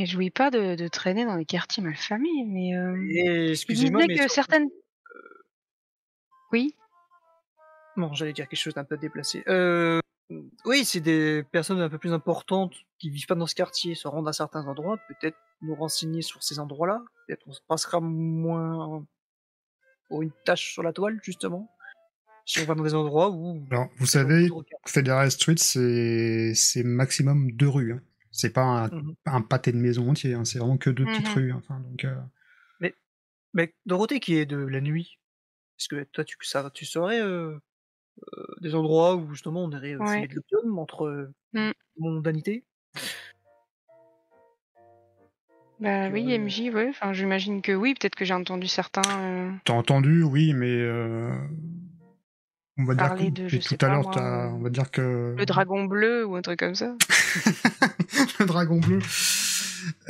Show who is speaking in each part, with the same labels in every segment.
Speaker 1: réjouis pas de, de traîner dans les quartiers malfamés, mais euh,
Speaker 2: excusez-moi, mais
Speaker 1: que
Speaker 2: sur-
Speaker 1: certaines. Oui.
Speaker 2: Non, j'allais dire quelque chose d'un peu déplacé. Euh, oui, c'est des personnes un peu plus importantes qui vivent pas dans ce quartier, se rendent à certains endroits, peut-être nous renseigner sur ces endroits-là. Peut-être on se passera moins pour une tâche sur la toile, justement. Si on va dans des endroits où...
Speaker 3: Alors, vous savez, Federal Street, c'est c'est maximum deux rues. hein. C'est pas un,
Speaker 2: Mhm.
Speaker 3: un pâté de maison entier, hein. c'est vraiment que deux petites
Speaker 1: Mhm.
Speaker 3: rues. Enfin, donc, euh,
Speaker 2: Mais Dorothée qui est de la nuit, est-ce que toi tu, ça, tu saurais euh, euh, des endroits où justement on irait
Speaker 1: Ouais.
Speaker 2: de l'opium entre euh,
Speaker 1: Mm.
Speaker 2: mondanité?
Speaker 1: Bah oui, MJ, ouais. Enfin, j'imagine que oui. Peut-être que j'ai entendu certains. euh,
Speaker 3: T'as entendu, oui, mais euh, on va dire
Speaker 1: Parler
Speaker 3: que
Speaker 1: de, je
Speaker 3: et
Speaker 1: sais
Speaker 3: tout à l'heure,
Speaker 1: euh,
Speaker 3: on va dire que
Speaker 1: Le dragon bleu ou un truc comme ça.
Speaker 3: le dragon bleu.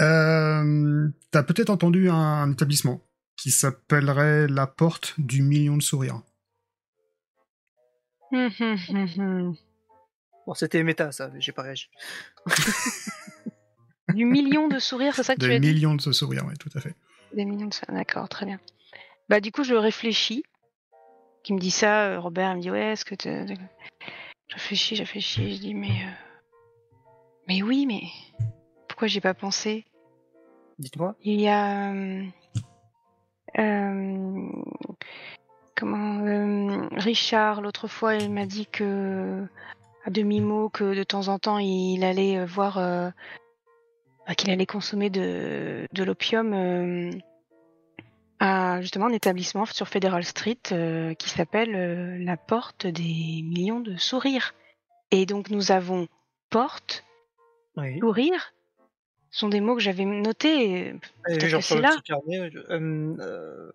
Speaker 3: Euh, t'as peut-être entendu un établissement qui s'appellerait la porte du million de sourires.
Speaker 2: Bon, c'était méta ça, mais j'ai pas réagi.
Speaker 1: du million de sourires, c'est ça que tu
Speaker 3: Des
Speaker 1: as dit?
Speaker 3: millions de sourires, oui, tout à fait.
Speaker 1: Des millions de sourires, d'accord, très bien. Bah du coup, je réfléchis. Qui me dit ça, euh, Robert il me dit ouais, est-ce que tu... Je réfléchis, je réfléchis, je dis mais... euh, Mais oui, mais... Pourquoi j'ai pas pensé?
Speaker 2: Dites-moi.
Speaker 1: Il y a... euh, euh, comment... Richard, l'autre fois, il m'a dit que... À demi-mot, que de temps en temps, il allait voir... bah, qu'il allait consommer de, de l'opium à justement un établissement sur Federal Street euh, qui s'appelle euh, la porte des millions de sourires. Et donc nous avons porte,
Speaker 2: Oui.
Speaker 1: sourire, ce sont des mots que j'avais notés.
Speaker 2: Sur
Speaker 1: c'est là.
Speaker 2: carnet, euh, euh,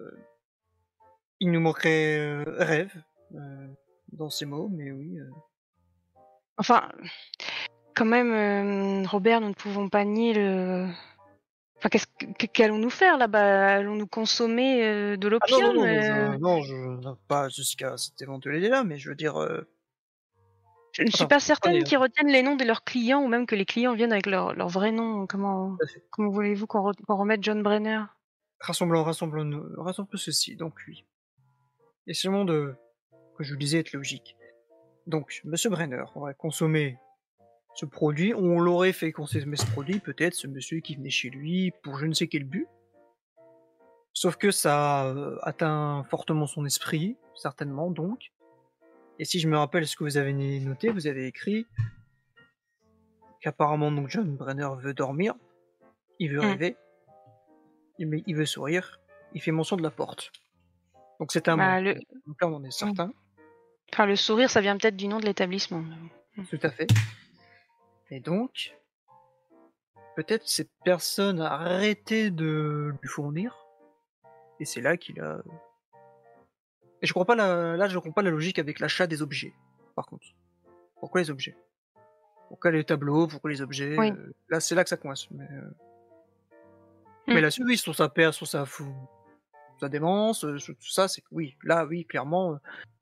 Speaker 2: il nous manquerait euh, rêve euh, dans ces mots, mais oui. euh,
Speaker 1: Enfin, quand même, euh, Robert, nous ne pouvons pas nier le. Enfin, qu'est-ce que- qu'allons-nous faire là-bas? Allons-nous consommer euh, de
Speaker 2: Ah non,
Speaker 1: l'opium
Speaker 2: non, non,
Speaker 1: euh,
Speaker 2: je, non, je non, pas jusqu'à cette éventualité-là, mais je veux dire, euh,
Speaker 1: Je ne suis
Speaker 2: Attends,
Speaker 1: pas certaine qu'ils retiennent les noms de leurs clients ou même que les clients viennent avec leur, leur vrai nom. Comment, voulez-vous qu'on re- qu'on remette John Brenner?
Speaker 2: Rassemblons, rassemblons, rassemblons ceci. Donc lui, essayons de que je vous disais être logique. Donc, Monsieur Brenner aurait consommé ce produit, on l'aurait fait consommer ce produit, peut-être ce monsieur qui venait chez lui pour je ne sais quel but. Sauf que ça euh, atteint fortement son esprit, certainement donc. Et si je me rappelle ce que vous avez noté, vous avez écrit qu'apparemment donc John Brenner veut dormir, il veut rêver, il, il veut sourire, il fait mention de la porte. Donc c'est un
Speaker 1: Bah, le...
Speaker 2: Donc là on en est certain.
Speaker 1: Enfin, le sourire, ça vient peut-être du nom de l'établissement.
Speaker 2: Tout à fait. Et donc, peut-être cette personne a arrêté de lui fournir, et c'est là qu'il a. Et je crois pas la... là, je comprends pas la logique avec l'achat des objets. Par contre, pourquoi les objets? Pourquoi les tableaux? Pourquoi les objets?
Speaker 1: Oui.
Speaker 2: Euh, Là, c'est là que ça coince. Mais, euh,
Speaker 1: Hmm.
Speaker 2: mais là-dessus, oui, sur sa paire, sur sa fou, sa démence, euh, sur tout ça, c'est que oui, là, oui, clairement, euh,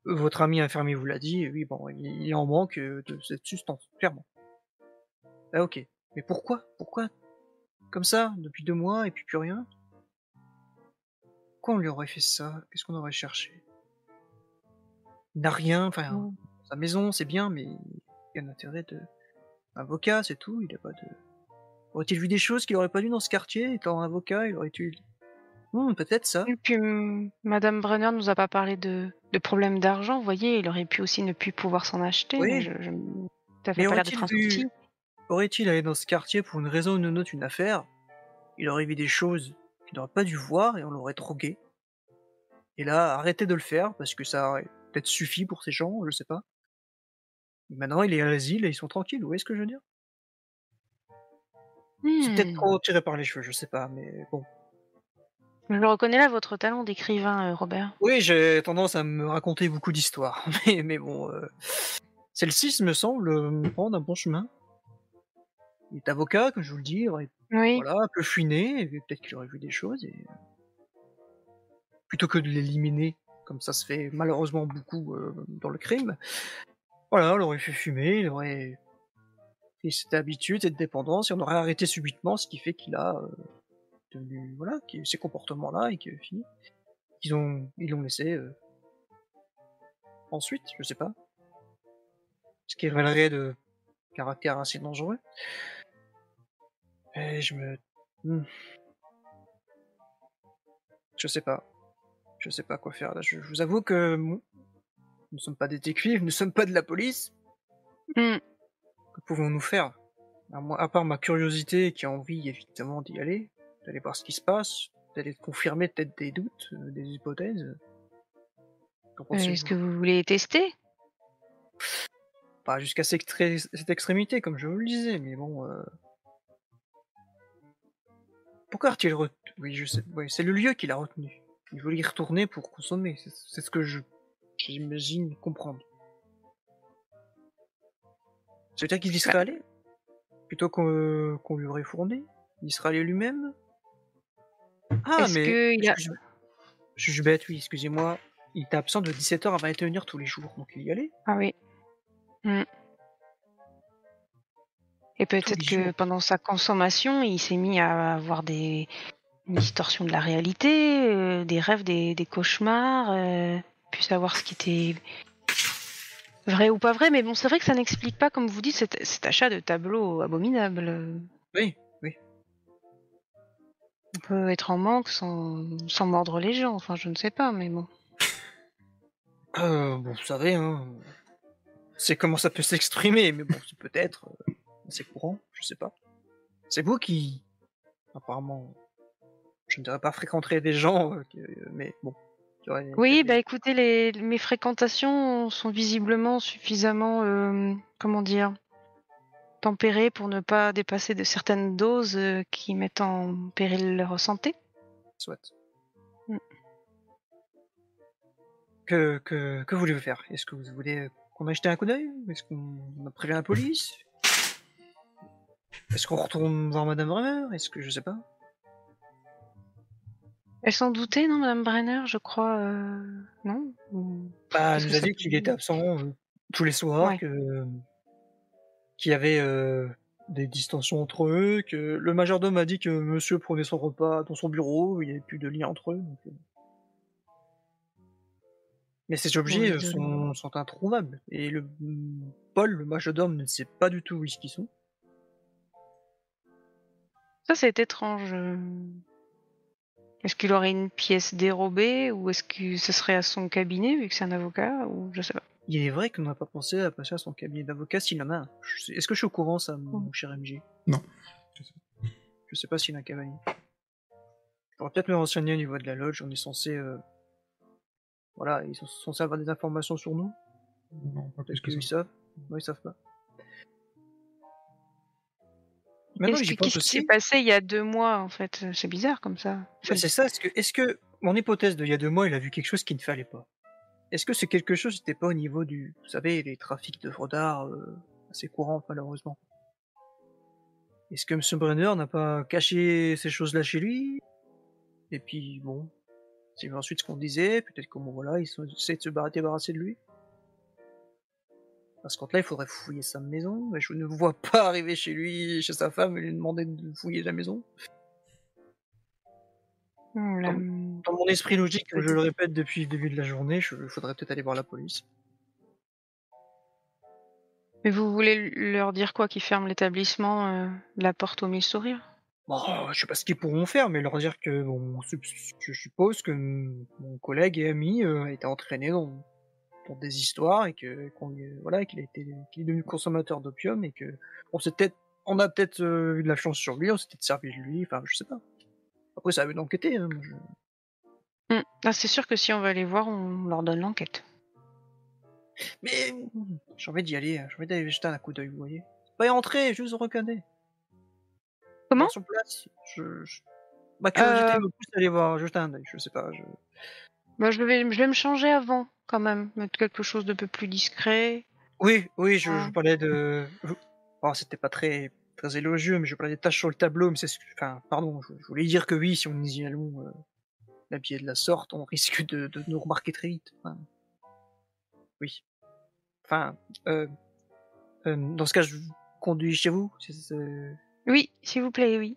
Speaker 2: votre ami infirmier vous l'a dit, oui, bon, il, il en manque euh, de cette substance, clairement. Ah ok. Mais pourquoi? Pourquoi? Comme ça, depuis deux mois, et puis plus rien? Pourquoi on lui aurait fait ça? Qu'est-ce qu'on aurait cherché? Il n'a rien, enfin,
Speaker 1: Mm.
Speaker 2: sa maison, c'est bien, mais il y a un intérêt de... Avocat, c'est tout, il a pas de... Aurait-il vu des choses qu'il aurait pas vues dans ce quartier, étant avocat, il aurait eu... Hmm, peut-être ça.
Speaker 1: Et puis, hum, Madame Brenner nous a pas parlé de, de problème d'argent. Vous voyez, il aurait pu aussi ne plus pouvoir s'en acheter.
Speaker 2: Oui.
Speaker 1: mais Je, je... Ça fait
Speaker 2: Mais
Speaker 1: pas l'air d'être un
Speaker 2: vu-. Aurait-il allé dans ce quartier pour une raison ou une autre, une affaire? Il aurait vu des choses qu'il n'aurait pas dû voir et on l'aurait drogué. Et là, arrêtez de le faire parce que ça aurait peut-être suffi pour ces gens, je sais pas. Et maintenant, il est à l'asile et ils sont tranquilles, vous voyez ce que je veux dire? C'est peut-être
Speaker 1: Hmm.
Speaker 2: trop tiré par les cheveux, je sais pas, mais bon.
Speaker 1: Je reconnais là votre talent d'écrivain, euh, Robert.
Speaker 2: Oui, j'ai tendance à me raconter beaucoup d'histoires, mais, mais bon, euh, celle-ci, me semble, me prendre un bon chemin. Il est avocat, comme je vous le dis, aurait
Speaker 1: Oui.
Speaker 2: voilà, un peu fouiné, peut-être qu'il aurait vu des choses, et plutôt que de l'éliminer, comme ça se fait malheureusement beaucoup euh, dans le crime, voilà, il aurait fait fumer, il aurait Et cette habitude, cette dépendance, et on aurait arrêté subitement, ce qui fait qu'il a euh, devenu, voilà, qu'il- ces comportements-là et que fini. Ils ont, ils l'ont laissé euh, ensuite, je sais pas. Ce qui révélerait de caractère assez dangereux. Et je me, Hmm. je sais pas, je sais pas quoi faire là. Je, je vous avoue que nous ne sommes pas détectives, nous ne sommes pas de la police.
Speaker 1: Hmm.
Speaker 2: Que pouvons-nous faire? À, moi, à part ma curiosité qui a envie évidemment d'y aller, d'aller voir ce qui se passe, d'aller confirmer peut-être des doutes, euh, des hypothèses.
Speaker 1: Euh, Est-ce que vous voulez tester?
Speaker 2: Pas jusqu'à cette extrémité, comme je vous le disais, mais bon. euh, Pourquoi a-t-il retenu Oui, je sais. c'est le lieu qu'il a retenu. Il voulait y retourner pour consommer. C'est ce que je j'imagine comprendre. C'est-à-dire qu'il y serait allé Plutôt qu'on lui aurait fourni Il y serait allé lui-même? Ah, mais.
Speaker 1: que il a-
Speaker 2: Je, je suis bête, oui, excusez-moi. Il était absent de 17h à 21h tous les jours, donc il y allait.
Speaker 1: Ah oui. Hmm. Et peut-être que pendant sa consommation, il s'est mis à avoir des une distorsion de la réalité, euh, des rêves, des, des cauchemars, euh, puis savoir ce qui était vrai ou pas vrai. Mais bon, c'est vrai que ça n'explique pas, comme vous dites, cet, cet achat de tableaux abominables.
Speaker 2: Oui, oui.
Speaker 1: On peut être en manque sans, sans mordre les gens. Enfin, je ne sais pas, mais bon.
Speaker 2: Euh, bon, vous savez, hein, c'est comment ça peut s'exprimer, mais bon, c'est peut-être euh, assez courant, je sais pas. C'est vous qui, apparemment, je ne dirais pas fréquenterez des gens, euh, que- mais bon.
Speaker 1: Oui, bah écoutez, les, mes fréquentations sont visiblement suffisamment, euh, comment dire, tempérées pour ne pas dépasser de certaines doses euh, qui mettent en péril leur santé.
Speaker 2: Soit.
Speaker 1: Mm.
Speaker 2: Que, que, que voulez-vous faire? Est-ce que vous voulez qu'on aille jeter un coup d'œil? Est-ce qu'on a prévenu la police? Est-ce qu'on retourne voir Madame Bremer Est-ce que je sais pas
Speaker 1: Elle s'en doutait, non, Madame Brenner, je crois, euh, non? Ou-
Speaker 2: Bah, elle
Speaker 1: que
Speaker 2: nous a
Speaker 1: ça
Speaker 2: dit qu'il était absent euh, tous les soirs,
Speaker 1: Ouais.
Speaker 2: que qu'il y avait euh, des distensions entre eux, que le majordome a dit que Monsieur prenait son repas dans son bureau, il n'y avait plus de lien entre eux. donc, euh. Mais ces objets euh, sont, sont introuvables et le Paul, le majordome, ne sait pas du tout où ils sont.
Speaker 1: Ça, c'est étrange. euh. Est-ce qu'il aurait une pièce dérobée ou est-ce que ce serait à son cabinet vu que c'est un avocat ou je sais pas.
Speaker 2: Il est vrai qu'on n'a pas pensé à passer à son cabinet d'avocat s'il en a un. Sais- Est-ce que je suis au courant, ça, mon cher MJ
Speaker 3: Non.
Speaker 2: Je sais pas s'il a un cavalier. Je pourrais peut-être me renseigner au niveau de la loge. On est censé. euh, Voilà, ils sont censés avoir des informations sur nous.
Speaker 3: Non, pas plus que ça.
Speaker 2: savent. Non, ils savent pas.
Speaker 1: Qu'est-ce qui- s'est passé il y a deux mois en fait? C'est bizarre comme ça.
Speaker 2: C'est ça. Est-ce que, est-ce que mon hypothèse de il y a deux mois, il a vu quelque chose qu'il ne fallait pas Est-ce que c'est quelque chose qui n'était pas au niveau du, vous savez, les trafics d'œuvres d'art euh, assez courants malheureusement? Est-ce que M. Brenner n'a pas caché ces choses-là chez lui? Et puis bon, c'est ensuite ce qu'on disait. Peut-être que bon voilà, ils essaient de se débarrasser de lui. Parce qu'en là, il faudrait fouiller sa maison. Mais je ne vois pas arriver chez lui, chez sa femme, et lui demander de fouiller la maison. Dans mon esprit logique, je le répète depuis le début de la journée, il faudrait peut-être aller voir la police.
Speaker 1: Mais vous voulez leur dire quoi Qu'ils ferment l'établissement, euh, la porte aux mille sourires?
Speaker 2: Bon, je sais pas ce qu'ils pourront faire, mais leur dire que bon, je suppose que mon collègue et ami euh, a été entraîné dans, dans des histoires et que qu'on voilà qu'il a été qu'il est devenu consommateur d'opium et que on s'est peut-être on a peut-être euh, eu de la chance sur lui, on s'est peut-être servi de lui, enfin je sais pas. Après ça a eu d'enquêter. Hein, je-
Speaker 1: Hmm. Ah, c'est sûr que si on va les voir, on leur donne l'enquête.
Speaker 2: Mais j'ai envie d'y aller, j'ai envie d'aller jeter un coup d'œil, vous voyez. Pas y je vous reconnais.
Speaker 1: Comment?
Speaker 2: Sur place, je, je- ma curiosité
Speaker 1: Euh,
Speaker 2: me pousse à aller voir, jeter un œil, je sais pas. Je...
Speaker 1: Bah, je, vais, je vais me changer avant, quand même. Mettre quelque chose de peu plus discret.
Speaker 2: Oui, oui, je,
Speaker 1: Ah.
Speaker 2: je parlais de. Oh, c'était pas très, très élogieux, mais je parlais des taches sur le tableau, mais c'est. ce que- Enfin, pardon, je, je voulais dire que oui, si on y allons euh, de la sorte, on risque de, de nous remarquer très vite. Enfin, oui. Enfin, euh, euh, dans ce cas, je conduis chez vous
Speaker 1: Oui, s'il vous plaît, oui.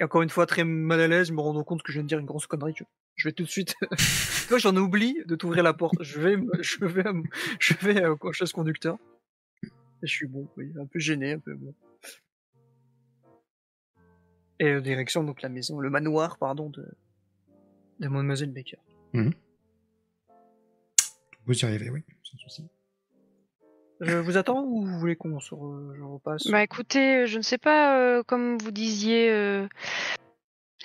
Speaker 2: Et encore une fois, très mal à l'aise, me rendant compte que je viens de dire une grosse connerie. Je, je vais tout de suite. Toi, j'en oublie de t'ouvrir la porte. Je vais, je vais, je vais euh, au chaise conducteur. Et je suis bon, oui, un peu gêné, un peu bon. Et euh, direction donc la maison, le manoir, pardon, de, de Mademoiselle Baker.
Speaker 3: Vous y arrivez, oui, sans souci.
Speaker 2: Je vous attends ou vous voulez qu'on se re- je repasse?
Speaker 1: Bah écoutez, euh, je ne sais pas, euh, comme vous disiez, euh,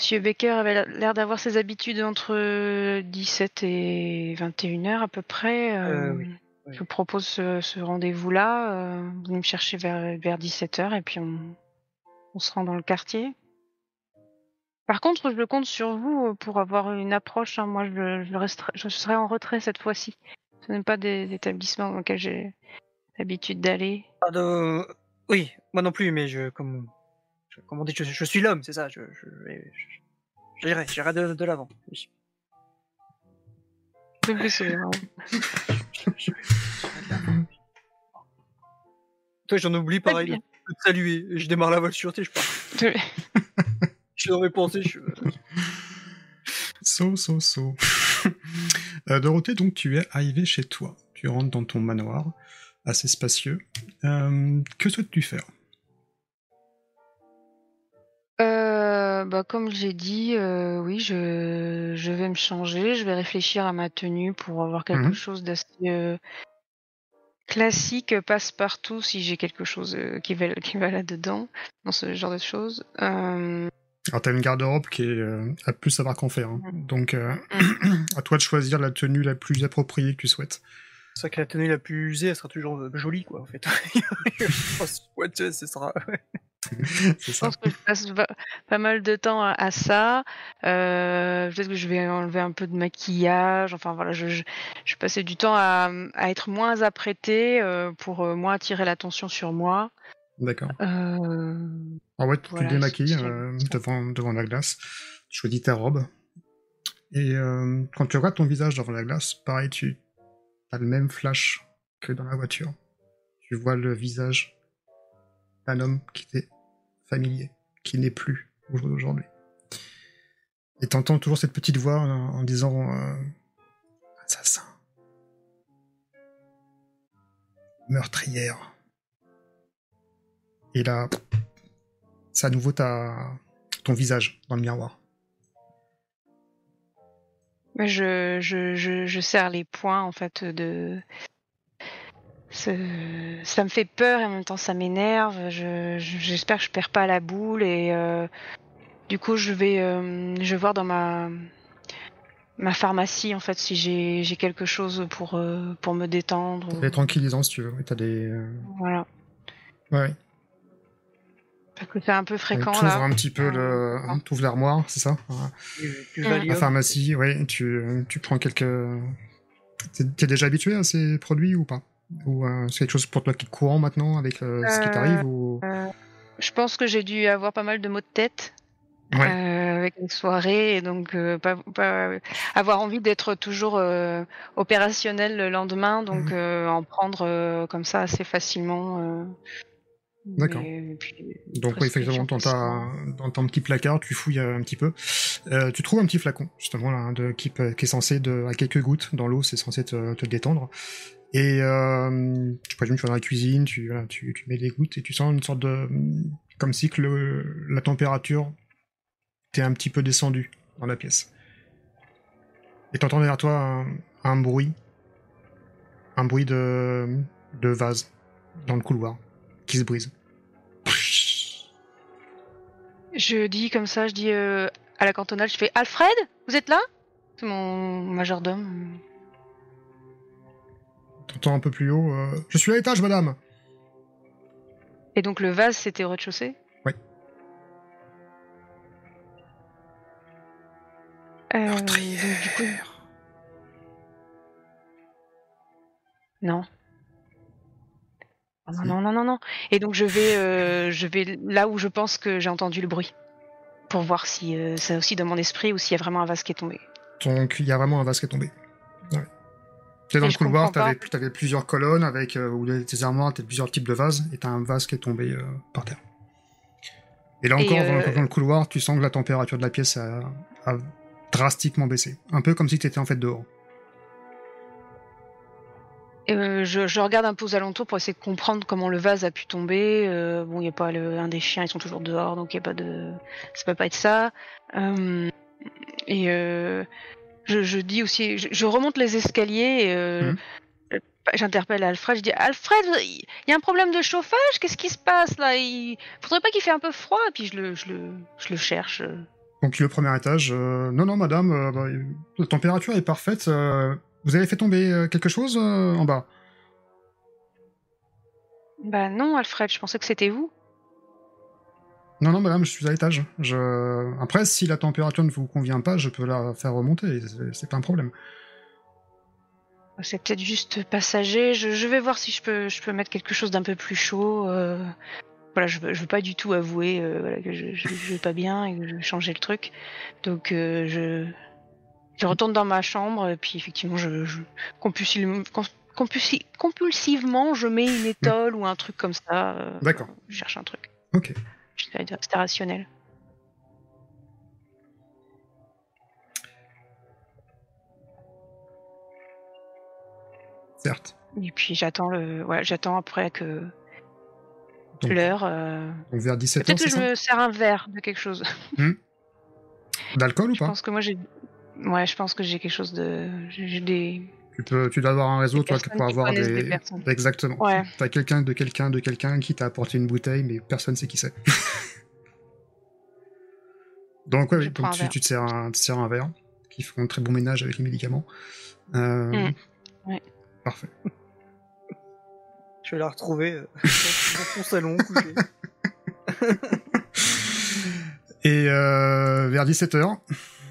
Speaker 1: Monsieur Baker avait l'air d'avoir ses habitudes entre euh, 17 et 21 heures à peu près.
Speaker 2: Euh,
Speaker 1: euh,
Speaker 2: oui, oui.
Speaker 1: Je vous propose ce, ce rendez-vous-là. euh, vous venez me chercher vers, vers 17 heures et puis on, on se rend dans le quartier. Par contre, je compte sur vous euh, pour avoir une approche. hein. Moi, je, je, resterai, je serai en retrait cette fois-ci. Ce n'est pas des établissements dans lesquels j'ai l'habitude d'aller.
Speaker 2: Ah, de- Oui, moi non plus, mais je, comme, je, comme on dit, je, je suis l'homme, c'est ça. Je, je, vais- je- j'irai, j'irai de, de l'avant. Oui. Toi, j'en oublie pareil de, te saluer. Je démarre la voiture, tu je pars. Je suis dans mes pensées. Je...
Speaker 3: So, so, so. Euh, Dorothée, donc tu es arrivé chez toi. Tu rentres dans ton manoir, assez spacieux. Euh, que souhaites-tu faire?
Speaker 1: Euh, bah, comme j'ai dit, euh, oui, je, je vais me changer, je vais réfléchir à ma tenue pour avoir quelque
Speaker 3: Mhm.
Speaker 1: chose d'assez euh, classique, passe-partout, si j'ai quelque chose euh, qui, va, qui va là-dedans, dans ce genre de choses. Euh,
Speaker 3: Alors t'as une garde-robe qui est euh, à plus savoir qu'en faire. hein.
Speaker 1: Mhm.
Speaker 3: Donc euh, à toi de choisir la tenue la plus appropriée que tu souhaites.
Speaker 2: C'est vrai que la tenue la plus usée, elle sera toujours euh, jolie, quoi, en fait. je pense, ouais, tu sais, ce sera.
Speaker 1: Je pense que je passe pas mal de temps à, ça. Euh, Peut-être que je vais enlever un peu de maquillage. Enfin voilà, je, je, je passais du temps à, à être moins apprêtée euh, pour euh, moins attirer l'attention sur moi.
Speaker 3: D'accord.
Speaker 1: Euh,
Speaker 3: En ouais, tu
Speaker 1: Voilà,
Speaker 3: te démaquilles euh, devant, devant la glace. Tu choisis ta robe. Et quand tu regardes ton visage devant la glace, pareil, tu as le même flash que dans la voiture. Tu vois le visage d'un homme qui était familier, qui n'est plus au jour d'aujourd'hui. Et t'entends toujours cette petite voix en, disant euh, Assassin. Meurtrière. Et là, c'est à nouveau ta... ton visage dans le miroir.
Speaker 1: mais je, je, je, les poings en fait de. Ça me fait peur et en même temps ça m'énerve. Je- je- J'espère que je perds pas la boule et euh, du coup je vais, euh, je vais voir dans ma ma pharmacie en fait si j'ai j'ai quelque chose pour euh, pour me détendre.
Speaker 3: Des tranquillisants si tu veux. T'as des. euh,
Speaker 1: Voilà.
Speaker 3: Ouais.
Speaker 1: Parce que c'est un peu fréquent
Speaker 3: T'ouvres
Speaker 1: là.
Speaker 3: un petit peu le.
Speaker 1: Ah.
Speaker 3: T'ouvres l'armoire, c'est ça? La pharmacie, oui. Tu, tu prends quelques. T'es déjà habitué à ces produits ou pas? Ou euh, c'est quelque chose pour toi qui est courant maintenant avec euh, ce qui
Speaker 1: Euh,
Speaker 3: t'arrive ou...
Speaker 1: Je pense que j'ai dû avoir pas mal de maux de tête.
Speaker 3: Ouais.
Speaker 1: euh, avec les soirées et donc euh, pas, pas avoir envie d'être toujours euh, opérationnel le lendemain donc euh, en prendre euh, comme ça assez facilement euh,
Speaker 3: D'accord. Donc oui, effectivement, dans, ta, dans ton petit placard, tu fouilles euh, un petit peu. Euh, tu trouves un petit flacon, justement, là, de, qui, est censé, de, à quelques gouttes dans l'eau, c'est censé te, te détendre. Et euh, tu présumes, tu vas dans la cuisine, tu, tu, tu mets des gouttes et tu sens une sorte de... Comme si que la température t'est un petit peu descendue dans la pièce. Et t'entends derrière toi un, un bruit. Un bruit de, de vase dans le couloir qui se brise.
Speaker 1: je dis comme ça je dis euh, à la cantonale je fais Alfred vous êtes là? C'est mon majordome
Speaker 3: T'entends un peu plus haut. euh, Je suis à l'étage, madame.
Speaker 1: et donc le vase c'était au rez-de-chaussée?
Speaker 3: Oui.
Speaker 1: Euh, donc, du coup, Non. Ah Non, non, non, non, non. Et donc je vais, euh, je vais là où je pense que j'ai entendu le bruit, pour voir si euh, c'est aussi dans mon esprit ou s'il y a vraiment un vase qui est tombé.
Speaker 3: Donc il y a vraiment un vase qui est tombé. Ouais. T'es dans le couloir, t'avais, t'avais plusieurs colonnes avec euh, où les- tes armoires, t'as plusieurs types de vases, et t'as un vase qui est tombé euh, par terre. Et là
Speaker 1: Et,
Speaker 3: encore,
Speaker 1: euh,
Speaker 3: dans, dans le couloir, tu sens que la température de la pièce a, a drastiquement baissé. Un peu comme si t'étais en fait dehors.
Speaker 1: Euh, je, je regarde un peu aux alentours pour essayer de comprendre comment le vase a pu tomber. Euh, bon, il n'y a pas le, un des chiens, ils sont toujours dehors, donc il a pas de. Ça peut pas être ça. Euh, et je, je dis aussi, je, je remonte les escaliers. Euh,
Speaker 3: Mhm.
Speaker 1: J'interpelle Alfred. Je dis Alfred, il y a un problème de chauffage. Qu'est-ce qui se passe là? Il faudrait pas qu'il fait un peu froid? Et puis je le, je le, je le cherche. euh.
Speaker 3: Donc le premier étage, euh, non, non, madame, euh, bah, la température est parfaite. euh, vous avez fait tomber quelque chose en bas?
Speaker 1: Bah non, Alfred. Je pensais que c'était vous.
Speaker 3: Non, non, madame, je suis à l'étage. Je... Après, si la température ne vous convient pas, je peux la faire remonter. c'est- pas un problème.
Speaker 1: C'est peut-être juste passager. Je, je vais voir si je peux, je peux mettre quelque chose d'un peu plus chaud. euh. Voilà, je veux, je veux pas du tout avouer euh, voilà, que je, je, je vais pas bien et que je vais changer le truc. Donc euh, je, je retourne dans ma chambre et puis effectivement, je, je compulsivement, compulsi- compulsivement, je mets une étole ou un truc comme ça.
Speaker 3: D'accord.
Speaker 1: Je cherche un truc.
Speaker 3: Ok.
Speaker 1: Rester rationnel.
Speaker 3: Certes.
Speaker 1: Et puis j'attends le, ouais, j'attends après que l'heure. euh,
Speaker 3: vers 17h,
Speaker 1: Peut-être que je me sers un verre de quelque chose.
Speaker 3: D'alcool ou
Speaker 1: Je
Speaker 3: pas
Speaker 1: pense que moi j'ai. Ouais, je pense que j'ai quelque chose de. J'ai des.
Speaker 3: Tu, peux, tu dois avoir un réseau,
Speaker 1: des
Speaker 3: toi, pour avoir des...
Speaker 1: des personnes.
Speaker 3: Exactement.
Speaker 1: Ouais.
Speaker 3: T'as quelqu'un de quelqu'un de quelqu'un qui t'a apporté une bouteille, mais personne sait qui c'est. donc, ouais, tu, te sers un, te sers un verre qui font un très bon ménage avec les médicaments. Euh,
Speaker 1: Mm. Ouais.
Speaker 3: Parfait.
Speaker 2: Je vais la retrouver euh, dans son salon couché.
Speaker 3: Et euh, vers 17h,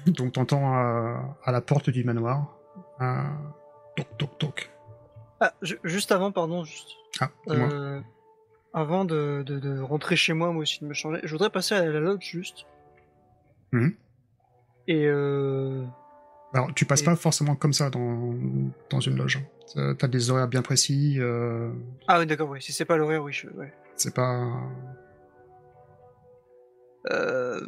Speaker 3: donc t'entends euh, à la porte du manoir un toc toc.
Speaker 2: Ah, ju- juste avant, pardon, juste.
Speaker 3: Ah.
Speaker 2: Euh, avant de, de, de rentrer chez moi, moi aussi, de me changer, je voudrais passer à la lodge juste.
Speaker 3: Mhm.
Speaker 2: Et euh,
Speaker 3: Alors, tu passes
Speaker 2: et-
Speaker 3: pas forcément comme ça dans, dans une loge. Euh, T'as des horaires bien précis, euh,
Speaker 2: Ah oui, d'accord, oui. Si c'est pas l'horaire, oui, je... ouais.
Speaker 3: c'est pas...
Speaker 2: Euh...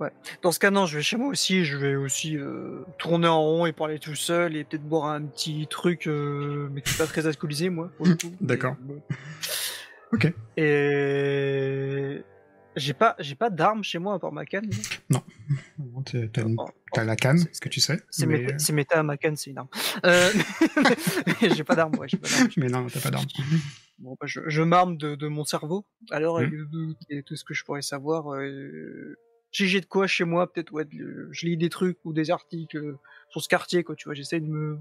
Speaker 2: Ouais. Dans ce cas, non, je vais chez moi aussi. Je vais aussi euh, tourner en rond et parler tout seul et peut-être boire un petit truc, euh, mais qui est pas très alcoolisé, moi.
Speaker 3: D'accord.
Speaker 2: Bon.
Speaker 3: Ok.
Speaker 2: Et j'ai pas, j'ai pas d'armes chez moi à part ma canne.
Speaker 3: T'as une-
Speaker 2: Oh,
Speaker 3: t'as
Speaker 2: oh,
Speaker 3: la canne,
Speaker 2: c'est-
Speaker 3: que tu sais.
Speaker 2: C'est
Speaker 3: mais...
Speaker 2: méta, c'est méta, ma canne, c'est une arme. Euh, j'ai pas d'armes, ouais, pas
Speaker 3: mais non, t'as pas d'arme.
Speaker 2: Bon, bah, je, je m'arme de, de mon cerveau. Alors, avec tout, et tout ce que je pourrais savoir. Euh, j'ai j'ai de quoi chez moi, peut-être, ouais, je lis des trucs ou des articles euh, sur ce quartier, quoi, tu vois. J'essaie de me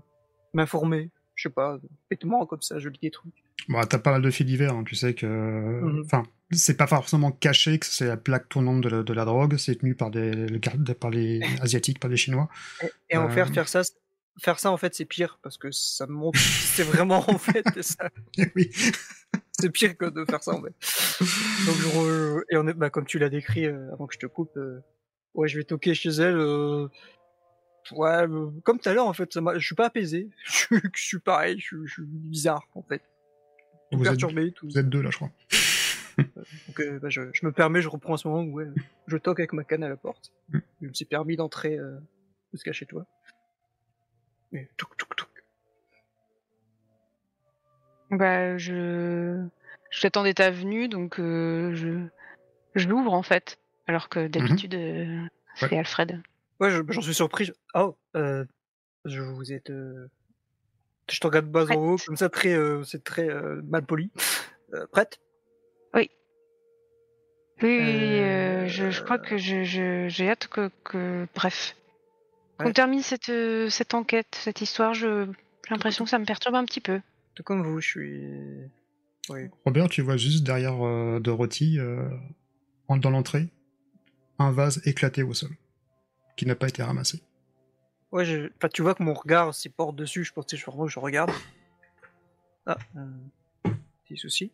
Speaker 2: m'informer. Je sais pas, bêtement, comme ça, je lis des trucs.
Speaker 3: Bon, t'as pas mal de faits divers, hein. tu sais que...
Speaker 2: Mhm.
Speaker 3: Enfin, c'est pas forcément caché que c'est la plaque tournante de la, de la drogue, c'est tenu par, des, le par les Asiatiques, par les Chinois.
Speaker 2: Et, et en faire,
Speaker 3: Euh.
Speaker 2: faire ça, c'est- faire ça, en fait, c'est pire, parce que ça me montre que c'est vraiment, en fait, ça.
Speaker 3: oui.
Speaker 2: C'est pire que de faire ça, en fait. Donc, je re- et on est, bah, comme tu l'as décrit euh, avant que je te coupe, euh, ouais, je vais toquer chez elle. euh, Ouais, euh, comme tout à l'heure, en fait, ça m'a- je suis pas apaisé. Je suis, pareil, je, suis- je suis bizarre, en fait.
Speaker 3: Vous êtes,
Speaker 2: perturbé, tout.
Speaker 3: vous êtes deux, là, je crois.
Speaker 2: Donc, euh, bah, je, je me permets, je reprends à ce moment où ouais, je toque avec ma canne à la porte.
Speaker 3: Mm.
Speaker 2: Je me suis permis d'entrer euh, jusqu'à chez toi. Et touc, touc, touc.
Speaker 1: Bah, je. Je t'attendais ta venue, donc euh, je. Je l'ouvre en fait. Alors que d'habitude, euh, c'est Alfred.
Speaker 2: Ouais, je- j'en suis surpris. je- Oh, euh, je vous êtes. euh, Je te regarde bas en haut, comme ça, très, euh, c'est très euh, mal poli. Euh, prête?
Speaker 1: Oui, oui, oui,
Speaker 2: Euh,
Speaker 1: euh, je, je crois que je, je- j'ai hâte que, que- bref, qu'on
Speaker 2: Ouais.
Speaker 1: termine cette, euh, cette enquête, cette histoire. Je, j'ai l'impression que ça me perturbe un petit peu.
Speaker 2: Tout comme vous, je suis. Oui.
Speaker 3: Robert, tu vois juste derrière euh, Dorothy, euh, dans l'entrée, un vase éclaté au sol, qui n'a pas été ramassé.
Speaker 2: Ouais, je... enfin, tu vois que mon regard s'y porte dessus, je pense que je, je regarde. Ah, euh, petit souci.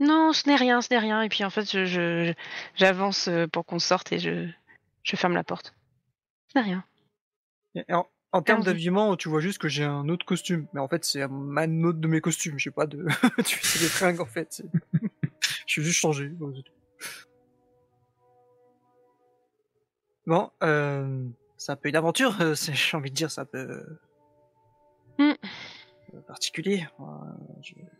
Speaker 1: Non, ce n'est rien, ce n'est rien. Et puis en fait, je, je- j'avance euh, pour qu'on sorte et je, je ferme la porte. Ce n'est rien.
Speaker 2: Et en, termes d'habillement, tu vois juste que j'ai un autre costume. Mais en fait, c'est un autre de mes costumes. J'ai pas de. tu sais, des fringues en fait. c'est- Je suis juste changé. Bon, c'est. Bon, euh, c'est un peu une aventure. euh, c'est- J'ai envie de dire, c'est un peu euh, particulier. Je-
Speaker 1: Euh,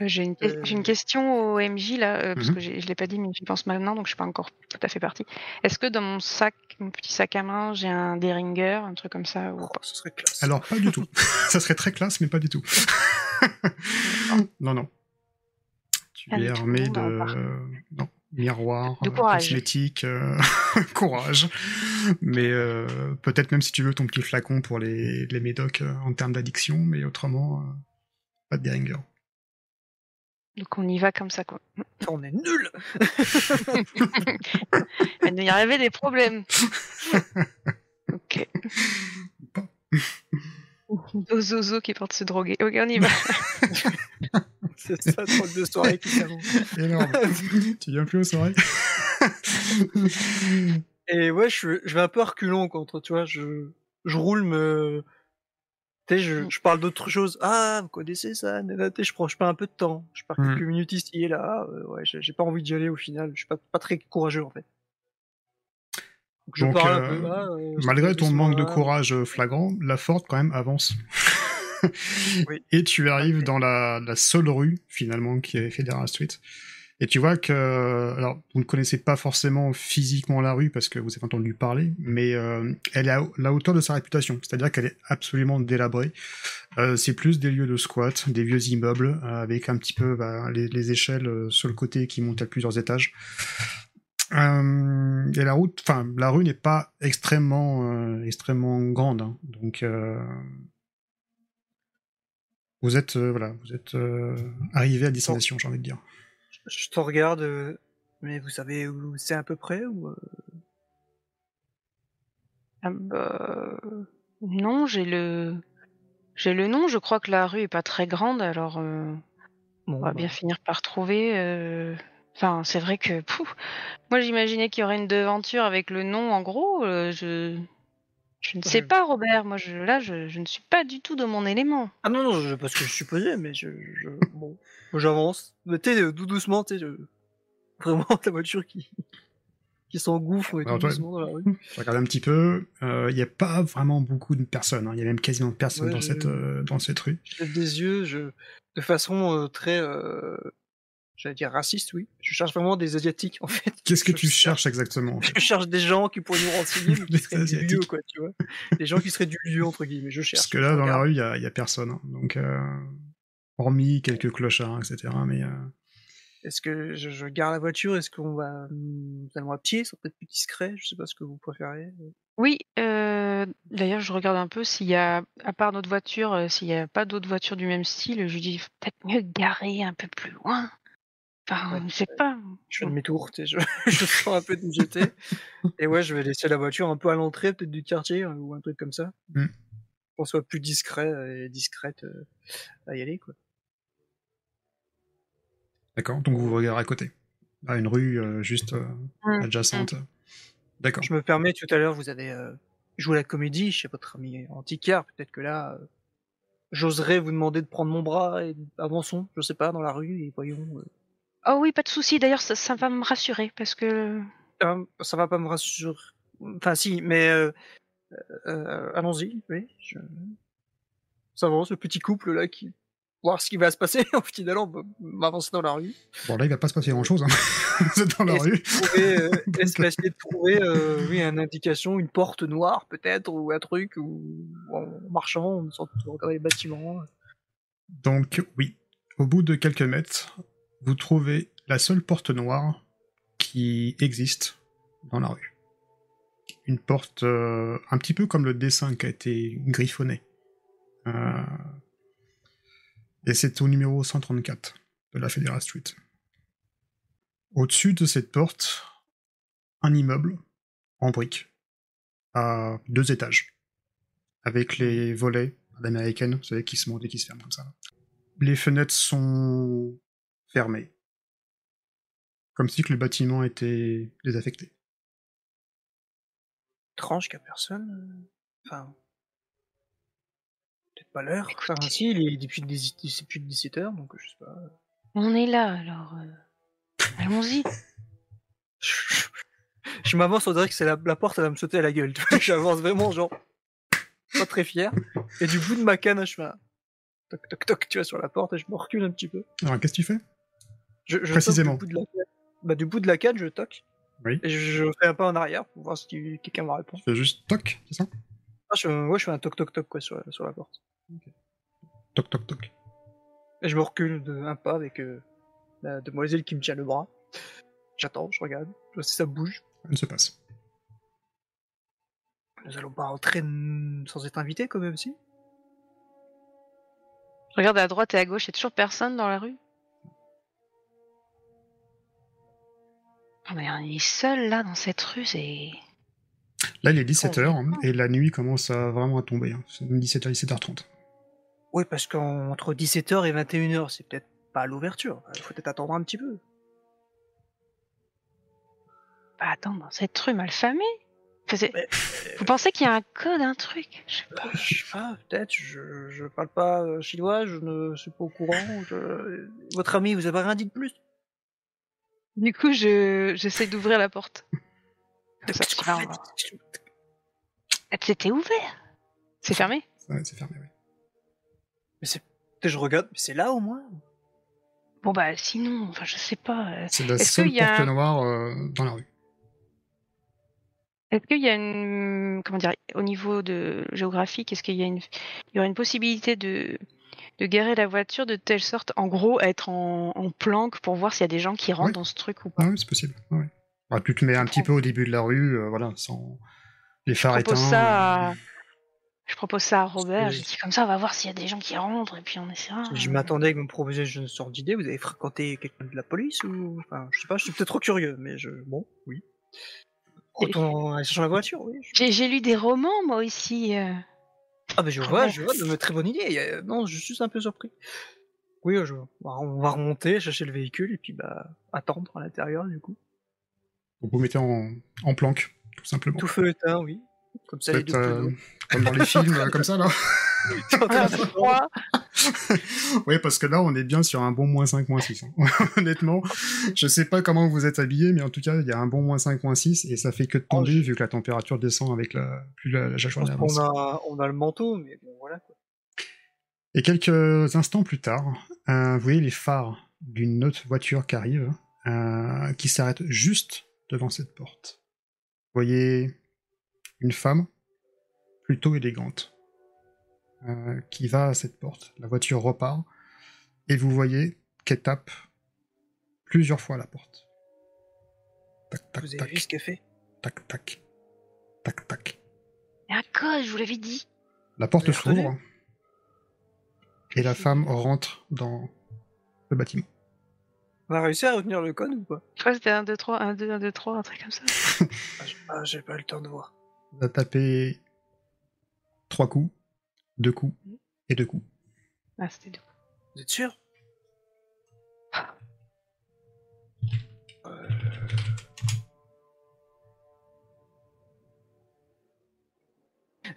Speaker 1: J'ai une,
Speaker 2: Euh,
Speaker 1: j'ai une question au MJ là, euh, parce
Speaker 3: Mhm.
Speaker 1: que je l'ai pas dit, mais j'y pense maintenant, donc je suis pas encore tout à fait partie. Est-ce que dans mon sac, mon petit sac à main, j'ai un Deringer, un truc comme ça ou
Speaker 2: Oh, serait classe.
Speaker 3: Alors, pas du tout. ça serait très classe, mais pas du tout. non, non. Tu es armé de non, miroir,
Speaker 1: De
Speaker 3: euh,
Speaker 1: courage.
Speaker 3: cosmétique, euh, courage. Mais euh, peut-être même si tu veux ton petit flacon pour les, les médocs euh, en termes d'addiction, mais autrement, euh, pas de Beringer.
Speaker 1: Donc on y va comme ça quoi.
Speaker 2: On est nul.
Speaker 1: Il y avait des problèmes. ok.
Speaker 3: Pas.
Speaker 1: Dozozo qui porte se droguer. Ok, on y va.
Speaker 2: C'est ça, drôle de soirée qui s'annonce.
Speaker 3: Énorme. tu viens plus aux soirées
Speaker 2: Et ouais, je, je vais un peu à reculons contre, tu vois, je, je roule, me, tu sais, je, je parle d'autres choses. Ah, vous connaissez ça, nanana, tu sais, je prends, je perds un peu de temps. Je pars
Speaker 3: Mm.
Speaker 2: quelques minutes ici et là. euh, ouais, j'ai pas envie d'y aller au final. Je suis pas, pas très courageux en fait. Donc je
Speaker 3: Donc,
Speaker 2: parle un
Speaker 3: euh,
Speaker 2: peu. Ah, euh,
Speaker 3: Malgré ton manque de courage flagrant, la Ford quand même avance.
Speaker 2: Oui.
Speaker 3: Et tu arrives dans la, la seule rue finalement qui est Federal Street. Et tu vois que, alors, vous ne connaissez pas forcément physiquement la rue parce que vous avez entendu parler, mais euh, elle est à la hauteur de sa réputation, c'est-à-dire qu'elle est absolument délabrée. Euh, c'est plus des lieux de squat, des vieux immeubles euh, avec un petit peu bah, les, les échelles euh, sur le côté qui montent à plusieurs étages. Euh, et la route, enfin, la rue n'est pas extrêmement, euh, extrêmement grande, hein. donc euh, vous êtes, euh, voilà, vous êtes euh, arrivé à destination, j'ai envie de dire.
Speaker 2: Je te regarde, euh, mais vous savez où c'est à peu près ou euh,
Speaker 1: Ah bah, non, j'ai le j'ai le nom. Je crois que la rue est pas très grande, alors euh,
Speaker 2: bon,
Speaker 1: on va
Speaker 2: bah,
Speaker 1: bien finir par trouver. Enfin, c'est vrai que pouf, moi j'imaginais qu'il y aurait une devanture avec le nom en gros. je je ne sais pas, Robert. Moi, je, là, je, je ne suis pas du tout dans mon élément.
Speaker 2: Ah non, non, je, parce que je supposais, mais je, je bon, moi, j'avance. Mais tu sais, tout doucement, tu sais, je- vraiment la voiture qui, qui s'engouffre et
Speaker 3: Alors,
Speaker 2: tout
Speaker 3: toi-
Speaker 2: doucement dans la rue.
Speaker 3: Je regarde un petit peu, euh, il n'y a pas vraiment beaucoup de personnes, hein. il y a même quasiment personne
Speaker 2: Ouais,
Speaker 3: dans,
Speaker 2: je-
Speaker 3: cette, euh, dans cette rue.
Speaker 2: Je lève des yeux, je, de façon euh, très, euh, j'allais dire raciste, oui. Je cherche vraiment des asiatiques, en fait.
Speaker 3: Qu'est-ce que
Speaker 2: Je
Speaker 3: tu
Speaker 2: cherche-
Speaker 3: cherches exactement en fait?
Speaker 2: Je cherche des gens qui pourraient nous renseigner, mais qui
Speaker 3: Des
Speaker 2: seraient du lieu, quoi, tu vois. Des gens qui seraient du lieu, entre guillemets. Je cherche.
Speaker 3: Parce que là, dans la rue, il n'y a, y a personne. hein. Donc, euh, hormis quelques clochards, etc. Mais euh,
Speaker 2: Est-ce que je, je garde la voiture? Est-ce qu'on va, nous allons à pied? C'est peut-être plus discret. Je sais pas ce que vous préférez.
Speaker 1: Oui, euh, d'ailleurs, je regarde un peu s'il y a, à part notre voiture, s'il n'y a pas d'autres voitures du même style. Je dis peut-être mieux garer un peu plus loin. Enfin,
Speaker 2: Ouais.
Speaker 1: je sais pas.
Speaker 2: Je fais demi-tour, tu sais, je, je sors un peu de me jeter. Et ouais, je vais laisser la voiture un peu à l'entrée, peut-être du quartier, euh, ou un truc comme ça.
Speaker 3: Mm.
Speaker 2: Qu'on soit plus discret et discrète euh, à y aller, quoi.
Speaker 3: d'accord, donc vous regardez à côté. À une rue euh, juste euh,
Speaker 1: Mm,
Speaker 3: adjacente. D'accord.
Speaker 2: Je me permets, tout à l'heure, vous avez euh, joué la comédie chez votre ami Anticard. Peut-être que là, euh, j'oserais vous demander de prendre mon bras et avançons, je sais pas, dans la rue et voyons. euh,
Speaker 1: Oh oui, pas de souci. D'ailleurs, ça, ça va me rassurer parce que
Speaker 2: Euh, ça va pas me rassurer. Enfin, si, mais euh, euh, allons-y, oui. Je... Ça avance, le petit couple là qui. Voir ce qui va se passer en finalement on va m'avancer dans la rue.
Speaker 3: Bon, là, il va pas se passer grand-chose. Hein. vous êtes dans la rue.
Speaker 2: Trouver, euh, Est-ce qu'il va essayer de trouver euh, oui, une indication, une porte noire peut-être, ou un truc, ou en marchant, on sort regarder les bâtiments.
Speaker 3: Donc, oui, au bout de quelques mètres, vous trouvez la seule porte noire qui existe dans la rue. Une porte euh, un petit peu comme le dessin qui a été griffonné. Euh, et c'est au numéro 134 de la Federal Street. Au-dessus de cette porte, un immeuble en briques à deux étages, avec les volets à l'américaine, vous savez, qui se montent et qui se ferment comme ça. Les fenêtres sont fermées, comme si que le bâtiment était désaffecté.
Speaker 2: étrange qu'il n'y a personne. euh. Enfin. Peut-être pas l'heure. Enfin, si, il est depuis, dix- c'est plus de 17h, donc je sais pas.
Speaker 1: On est là, alors. euh, Allons-y.
Speaker 2: Je, m'avance, on dirait que c'est la, la porte, elle va me sauter à la gueule. J'avance vraiment, genre, pas très fier. Et du bout de ma canne, je fais un toc toc toc, tu vois, sur la porte, et je me recule un petit peu.
Speaker 3: Alors, qu'est-ce que tu fais?
Speaker 2: Je, je
Speaker 3: Précisément.
Speaker 2: toque Du bout, de la. Bah, du bout de la canne, je toque.
Speaker 3: Oui.
Speaker 2: Et je, fais un pas en arrière pour voir si quelqu'un me répond.
Speaker 3: Tu fais juste toc, c'est ça?
Speaker 2: Ah, je, ouais, je fais un toc toc toc, quoi, sur, la- sur la porte.
Speaker 3: Toc, toc, toc.
Speaker 2: Et je me recule de un pas avec euh, la demoiselle qui me tient le bras. J'attends, je regarde, je vois si ça bouge.
Speaker 3: Elle se passe.
Speaker 2: Nous allons pas rentrer sans être invités, quand même, si?
Speaker 1: Je regarde à droite et à gauche, il y a toujours personne dans la rue? Ah, mais on est seul là dans cette rue, c'est.
Speaker 3: Là, il est 17h et la nuit commence à vraiment à tomber. hein. C'est 17h, 17h30.
Speaker 2: Oui, parce qu'entre 17h et 21h, c'est peut-être pas à l'ouverture. Il faut peut-être attendre un petit peu.
Speaker 1: Bah attends, dans cette rue c'est-
Speaker 2: Mais,
Speaker 1: Vous pensez qu'il y a un code, un truc? Je sais pas.
Speaker 2: Bah, je sais pas, peut-être, je, je parle pas euh, chinois, je ne suis pas au courant. je- Votre ami vous avez rien dit de plus?
Speaker 1: Du coup, je j'essaie d'ouvrir la porte. Ah, C'était ouvert. C'est fermé?
Speaker 3: Ouais, c'est fermé, oui.
Speaker 2: Mais c'est. Je regarde, mais c'est là au moins?
Speaker 1: Bon bah sinon, enfin je sais pas. euh,
Speaker 3: C'est la
Speaker 1: Est-ce
Speaker 3: seule
Speaker 1: qu'il y a
Speaker 3: porte
Speaker 1: un-
Speaker 3: noire euh, dans la rue.
Speaker 1: Est-ce qu'il y a une comment dire au niveau de géographique, est-ce qu'il y a une il y aurait une possibilité de de garer la voiture de telle sorte, en gros, à être en, en planque pour voir s'il y a des gens qui rentrent
Speaker 3: Ouais.
Speaker 1: dans ce truc ou pas.
Speaker 3: Ah oui, c'est possible. Ouais. Bah, tu te mets un petit peu au début de la rue, euh, voilà, sans les phares
Speaker 1: Je
Speaker 3: éteints.
Speaker 1: ça à- Je propose ça à Robert. J'ai dit comme ça, on va voir s'il y a des gens qui rentrent et puis on essaiera.
Speaker 2: Je m'attendais que vous me proposiez une sorte d'idée. Vous avez fréquenté quelqu'un de la police ou. Enfin, je sais pas, je suis peut-être trop curieux, mais je. Bon, oui. Retournons à sur la voiture, oui. je-
Speaker 1: J'ai j'ai lu des romans moi aussi. euh.
Speaker 2: Ah, ben je vois, je vois, de très bonne idée. Non, je suis un peu surpris. Oui, je... on va remonter, chercher le véhicule et puis bah attendre à l'intérieur du coup.
Speaker 3: Vous vous mettez en, en planque, tout simplement.
Speaker 2: Tout feu éteint, oui. Comme ça, les deux
Speaker 3: euh, comme dans les films, comme ça, là.
Speaker 1: Ah, froid.
Speaker 3: oui, parce que là, on est bien sur un bon moins 5, moins 6. hein. Honnêtement, je sais pas comment vous êtes habillés, mais en tout cas, il y a un bon moins 5, moins 6, et ça fait que de
Speaker 2: Oh,
Speaker 3: tomber, vu que la température descend avec la, plus la, la journée avance.
Speaker 2: qu'on a, on a le manteau, mais bon, voilà quoi.
Speaker 3: Et quelques instants plus tard, euh, vous voyez les phares d'une autre voiture qui arrive, euh, qui s'arrête juste devant cette porte. Vous voyez une femme plutôt élégante euh, qui va à cette porte. La voiture repart et vous voyez qu'elle tape plusieurs fois à la porte. Tac, tac,
Speaker 2: Vous avez
Speaker 3: tac,
Speaker 2: vu ce qu'elle fait?
Speaker 3: Tac, tac, tac, tac.
Speaker 1: Il y a un code, je vous l'avais dit.
Speaker 3: La porte s'ouvre et la femme rentre dans le bâtiment.
Speaker 2: On a réussi à retenir le code ou pas
Speaker 1: Je crois que c'était 1, 2, 3, 1, 2, 1, 2, 3, un truc comme ça.
Speaker 2: Ah, j'ai- pas eu le temps de voir.
Speaker 3: Elle a tapé trois coups, deux coups et deux coups.
Speaker 1: Ah, c'était deux.
Speaker 2: Vous êtes sûr?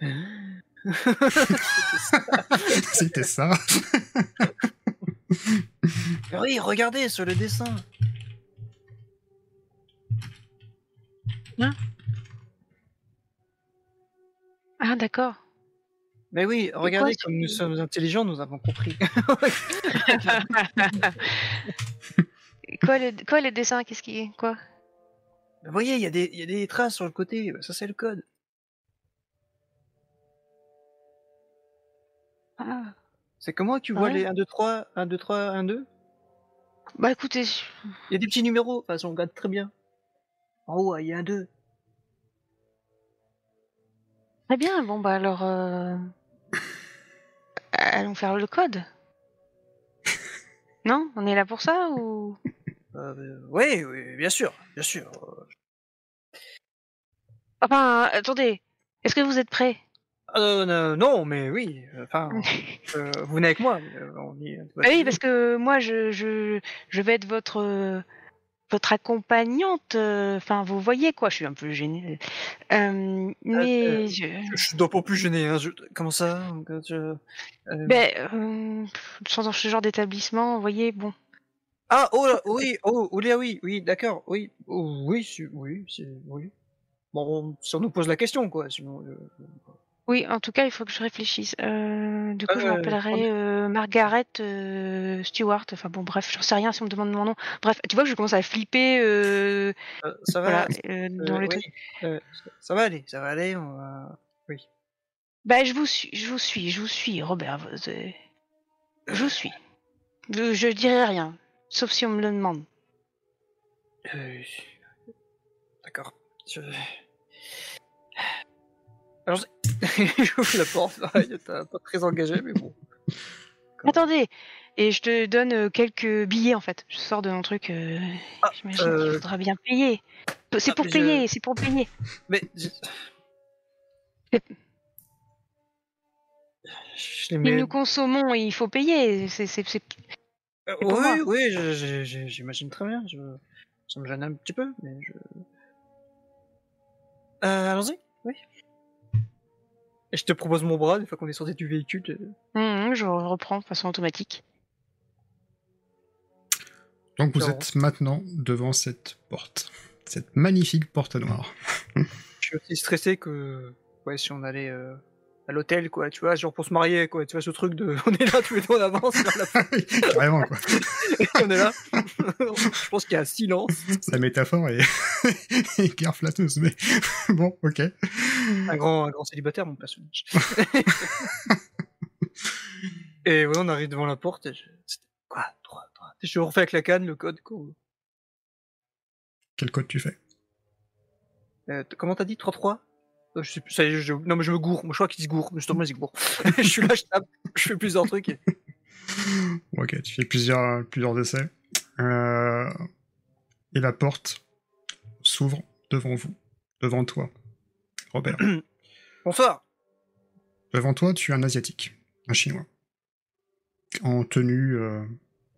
Speaker 2: Euh,
Speaker 3: C'était ça.
Speaker 2: Oui, regardez sur le dessin.
Speaker 1: Ah, d'accord.
Speaker 2: Mais oui, regardez
Speaker 1: quoi,
Speaker 2: comme nous sommes intelligents, nous avons compris.
Speaker 1: quoi, le, quoi le dessin Qu'est-ce qui est Quoi?
Speaker 2: Vous voyez, il y, a des- il y a des traces sur le côté, ça c'est le code.
Speaker 1: ah.
Speaker 2: C'est comment tu vois
Speaker 1: Ouais.
Speaker 2: les 1, 2, 3, 1, 2, 3, 1, 2
Speaker 1: Bah écoutez,
Speaker 2: Il y a des petits numéros, enfin, on regarde très bien. En haut, il y a un 2.
Speaker 1: très bien. Bon, bah alors. euh, Allons faire le code. non On est là pour ça ou?
Speaker 2: Euh, oui, oui, bien sûr, bien sûr. Euh,
Speaker 1: Enfin, attendez. Est-ce que vous êtes prêts?
Speaker 2: Euh, non, non, mais oui, euh, enfin, euh, vous venez avec moi. euh, on y-
Speaker 1: Bah oui, parce que moi, je, je, je vais être votre, euh, votre accompagnante. euh, Enfin, vous voyez quoi, je suis un peu gênée. Euh, mais
Speaker 2: euh,
Speaker 1: je,
Speaker 2: Je dois pas plus gêner. Hein. je- Comment ça je...
Speaker 1: ben, dans ce genre d'établissement, vous voyez, bon.
Speaker 2: Ah, oh, là, oui, oh, oh, là, oui, oui, d'accord, oui, oh, oui, oui, oui. Bon, si on nous pose la question, quoi, sinon.
Speaker 1: Oui, en tout cas, il faut que je réfléchisse. Euh, du coup, je
Speaker 2: Euh,
Speaker 1: m'appellerai euh, Margaret euh, Stewart. Enfin bon, bref, j'en sais rien si on me demande mon nom. Bref, tu vois que je commence à flipper
Speaker 2: ça va,
Speaker 1: voilà, dans le
Speaker 2: oui, ça- va aller, ça va aller, on va... Oui.
Speaker 1: Bah, je vous suis, je vous suis, je vous suis, Robert. vous, Je vous suis. Je, je dirai rien, sauf si on me le demande.
Speaker 2: Euh, D'accord. Je... Alors, j'ouvre la porte, pareil, t'es pas très engagé, mais bon.
Speaker 1: Attendez, et je te donne euh, quelques billets en fait. Je sors de mon truc. euh,
Speaker 2: Ah,
Speaker 1: J'imagine qu'il
Speaker 2: euh,
Speaker 1: faudra bien payer. C'est
Speaker 2: ah,
Speaker 1: pour
Speaker 2: je-
Speaker 1: payer, c'est pour payer.
Speaker 2: Mais... Je, je les
Speaker 1: Mais nous consommons et il faut payer. C'est, c'est, c'est-
Speaker 2: Euh,
Speaker 1: pour
Speaker 2: oui, oui, je- je- je- j'imagine très bien. Ça me gêne un petit peu, mais je. Euh, allons-y, oui. Et je te propose mon bras une fois qu'on est sorti du véhicule. euh,
Speaker 1: Hum, je reprends de façon automatique.
Speaker 3: Donc vous êtes maintenant devant cette porte, cette magnifique porte noire.
Speaker 2: Je suis aussi stressé que. Ouais, si on allait euh, à l'hôtel, quoi, tu vois, genre pour se marier, quoi, tu vois, ce truc de. On est là tous les deux en avance la
Speaker 3: Carrément quoi.
Speaker 2: et on est là. je pense qu'il y a un silence.
Speaker 3: La métaphore est, est mais bon, ok.
Speaker 2: Un grand, un grand célibataire, mon personnage. et ouais, on arrive devant la porte et je. Quoi 3, 3. Je refais avec la canne le code, quoi.
Speaker 3: Quel code tu fais?
Speaker 2: Euh, comment t'as dit 3-3 Euh, Je sais plus, ça y est, je... Non, mais je me gourre. Moi, je crois qu'il se gourre. Justement, il se gourre. je suis là, je tape, je fais plusieurs trucs. et-
Speaker 3: Ok, tu fais plusieurs, plusieurs essais. Euh, et la porte s'ouvre devant vous, devant toi, Robert.
Speaker 2: Bonsoir.
Speaker 3: Devant toi, tu as un asiatique, un chinois, en tenue euh,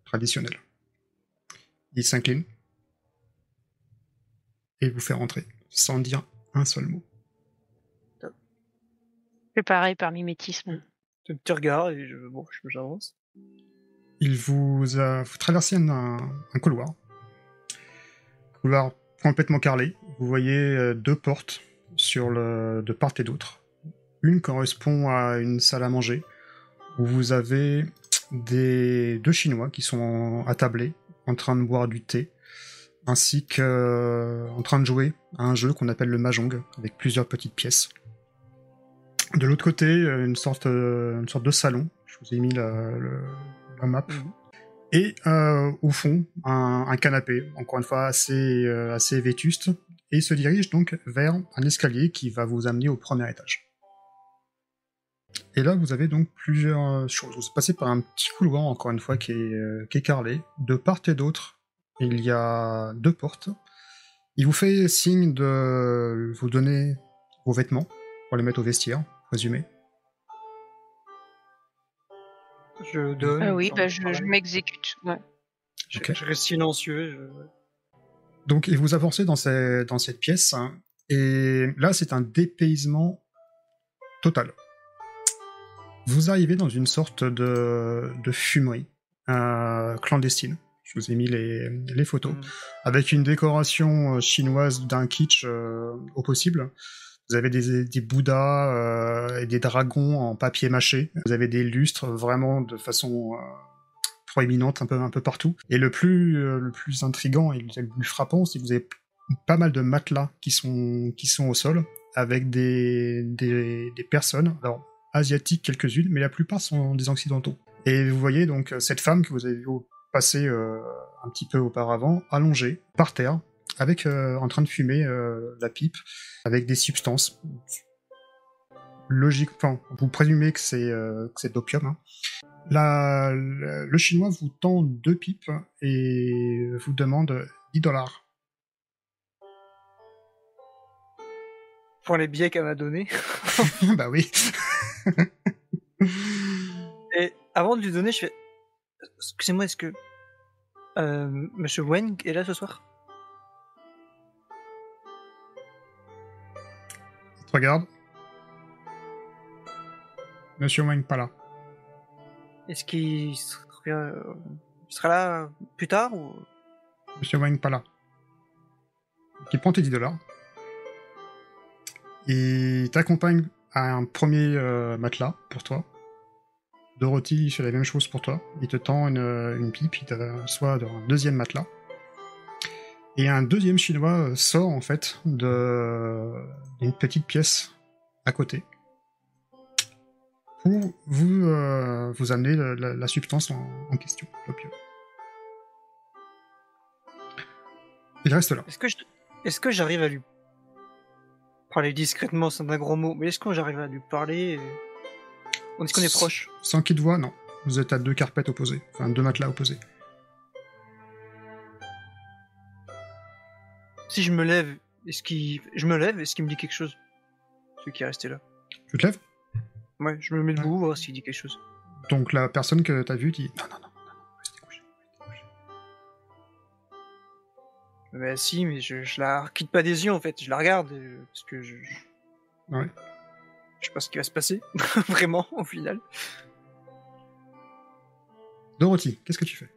Speaker 3: traditionnelle. Il s'incline et vous fait rentrer, sans dire un seul mot.
Speaker 1: C'est pareil par mimétisme.
Speaker 2: Un petit regard et je... bon, je- j'avance.
Speaker 3: Il vous a vous traversez un, un couloir. Couloir complètement carrelé. Vous voyez euh, deux portes sur le, de part et d'autre. Une correspond à une salle à manger où vous avez des deux Chinois qui sont attablés en train de boire du thé ainsi que euh, en train de jouer à un jeu qu'on appelle le mahjong avec plusieurs petites pièces. De l'autre côté, euh, une sorte, euh, une sorte de salon. Je vous ai mis la, le- la map.
Speaker 2: Mhm.
Speaker 3: Et euh, au fond, un, un canapé, encore une fois assez, assez vétuste, et il se dirige donc vers un escalier qui va vous amener au premier étage. Et là, vous avez donc plusieurs choses. Vous passez par un petit couloir, encore une fois, qui est, euh, qui est carrelé. De part et d'autre, il y a deux portes. Il vous fait signe de vous donner vos vêtements pour les mettre au vestiaire, résumé.
Speaker 2: Je donne.
Speaker 1: Ah oui, bah je, m'exécute. Ouais.
Speaker 2: Je, reste silencieux. Je...
Speaker 3: Donc, et vous avancez dans, ces- dans cette pièce, hein, et là, c'est un dépaysement total. Vous arrivez dans une sorte de, de fumerie euh, clandestine. Je vous ai mis les, les photos.
Speaker 2: Mm.
Speaker 3: Avec une décoration euh, chinoise d'un kitsch euh, au possible. Vous avez des, des bouddhas euh, et des dragons en papier mâché. Vous avez des lustres vraiment de façon proéminente un peu, un peu partout. Et le plus, euh, le plus intrigant et le plus frappant, c'est que vous avez pas mal de matelas qui sont, qui sont au sol avec des, des, personnes, alors asiatiques quelques-unes, mais la plupart sont des occidentaux. Et vous voyez donc cette femme que vous avez vu passer euh, un petit peu auparavant, allongée par terre, avec euh, en train de fumer euh, la pipe, avec des substances. Logique, enfin, vous présumez que c'est euh. Le chinois vous tend deux pipes et vous demande 10 dollars.
Speaker 2: Pour les billets qu'elle m'a donnés
Speaker 3: Bah oui.
Speaker 2: et avant de lui donner, je fais Excusez-moi, est-ce que euh, Monsieur Wang est là ce soir?
Speaker 3: Regarde. Monsieur Wang pas là.
Speaker 2: Est-ce qu'il euh, il sera là plus tard ou?
Speaker 3: Monsieur Wang pas là. Qui prend tes 10 dollars. Il t'accompagne à un premier euh, matelas pour toi. Dorothy fait la même chose pour toi. Il te tend une, pipe, il t'assoit dans un deuxième matelas. Et un deuxième chinois euh, sort en fait d'une petite pièce à côté pour vous euh, vous amener la, la- la substance en, en question, l'opium. Il reste là.
Speaker 2: Est-ce que je... est-ce que j'arrive à lui parler discrètement, c'est un gros mot, mais est-ce que j'arrive à lui parler et- On est-ce qu'on est proche?
Speaker 3: Sans qu'il te voie, non. Vous êtes à deux carpettes opposées, enfin deux matelas opposés.
Speaker 2: Si je me lève, est-ce qu'il je me lève, est-ce qu'il me dit quelque chose Celui qui est resté là?
Speaker 3: Tu te lèves?
Speaker 2: Ouais, je me mets debout, voir s'il dit quelque chose.
Speaker 3: Donc la personne que t'as vue dit non, non, non, non, non, restez couché, restez couché.
Speaker 2: Bah si, mais je, je la quitte pas des yeux en fait, je la regarde euh, parce que je, je...
Speaker 3: Ouais.
Speaker 2: je sais pas ce qui va se passer, vraiment, au final.
Speaker 3: Dorothy, qu'est-ce que tu fais?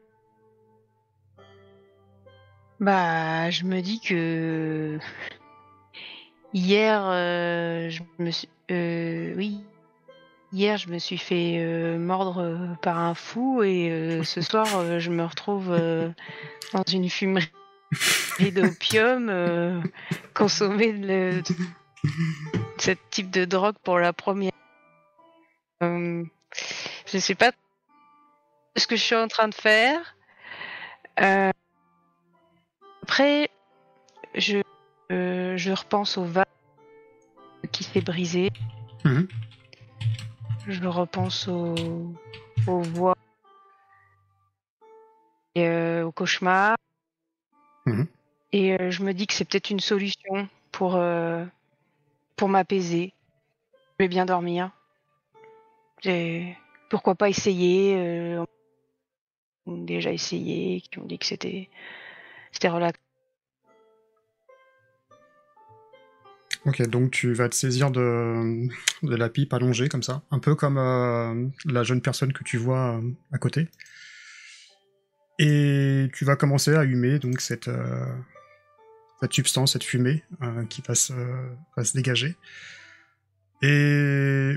Speaker 1: Bah, je me dis que hier, euh, je me suis, euh, oui, hier je me suis fait euh, mordre euh, par un fou et euh, ce soir je me retrouve dans une fumerie d'opium, consommer le, ce type de drogue pour la première. Je sais pas ce que je suis en train de faire. Après, je, je repense au vase qui s'est brisé.
Speaker 3: Mhm.
Speaker 1: Je repense au, aux voix et euh, au cauchemar.
Speaker 3: Mhm.
Speaker 1: Et euh, je me dis que c'est peut-être une solution pour, euh, pour m'apaiser. Je vais bien dormir. J'ai- Pourquoi pas essayer euh, déjà essayé, qui ont dit que c'était c'était relax.
Speaker 3: Ok, donc tu vas te saisir de, de la pipe allongée comme ça, un peu comme euh, la jeune personne que tu vois euh, à côté. Et tu vas commencer à humer donc cette, euh, cette substance, cette fumée qui va se, va se dégager. Et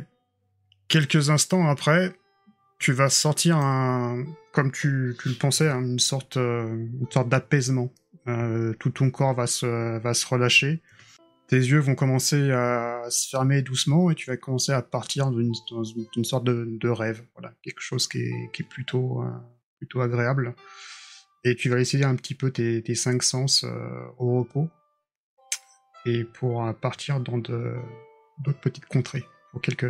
Speaker 3: quelques instants après, tu vas sentir un, comme tu, tu le pensais, hein, une sorte, une sorte d'apaisement. Tout ton corps va se, va se relâcher tes yeux vont commencer à se fermer doucement et tu vas commencer à partir d'une dans une, sorte de, rêve. Voilà, quelque chose qui est, euh, plutôt agréable. Et tu vas essayer un petit peu tes, cinq sens euh, au repos et pour euh, partir dans d'autres petites contrées pour quelques,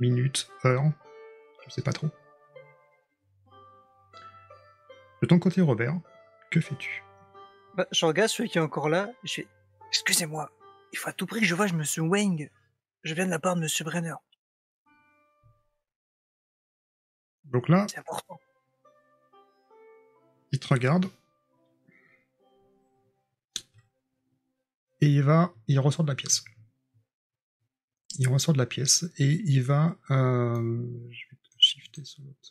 Speaker 3: minutes, heures, je sais pas trop. De ton côté, Robert, que fais-tu?
Speaker 2: Bah, je regarde celui qui est encore là, je fais Excusez-moi, il faut à tout prix que je vois Monsieur Wang. Je viens de la part de Monsieur Brenner,
Speaker 3: Donc là,
Speaker 2: c'est important.
Speaker 3: il te regarde. Et il va, il ressort de la pièce. Il ressort de la pièce et il va, euh, je vais te shifter sur l'autre.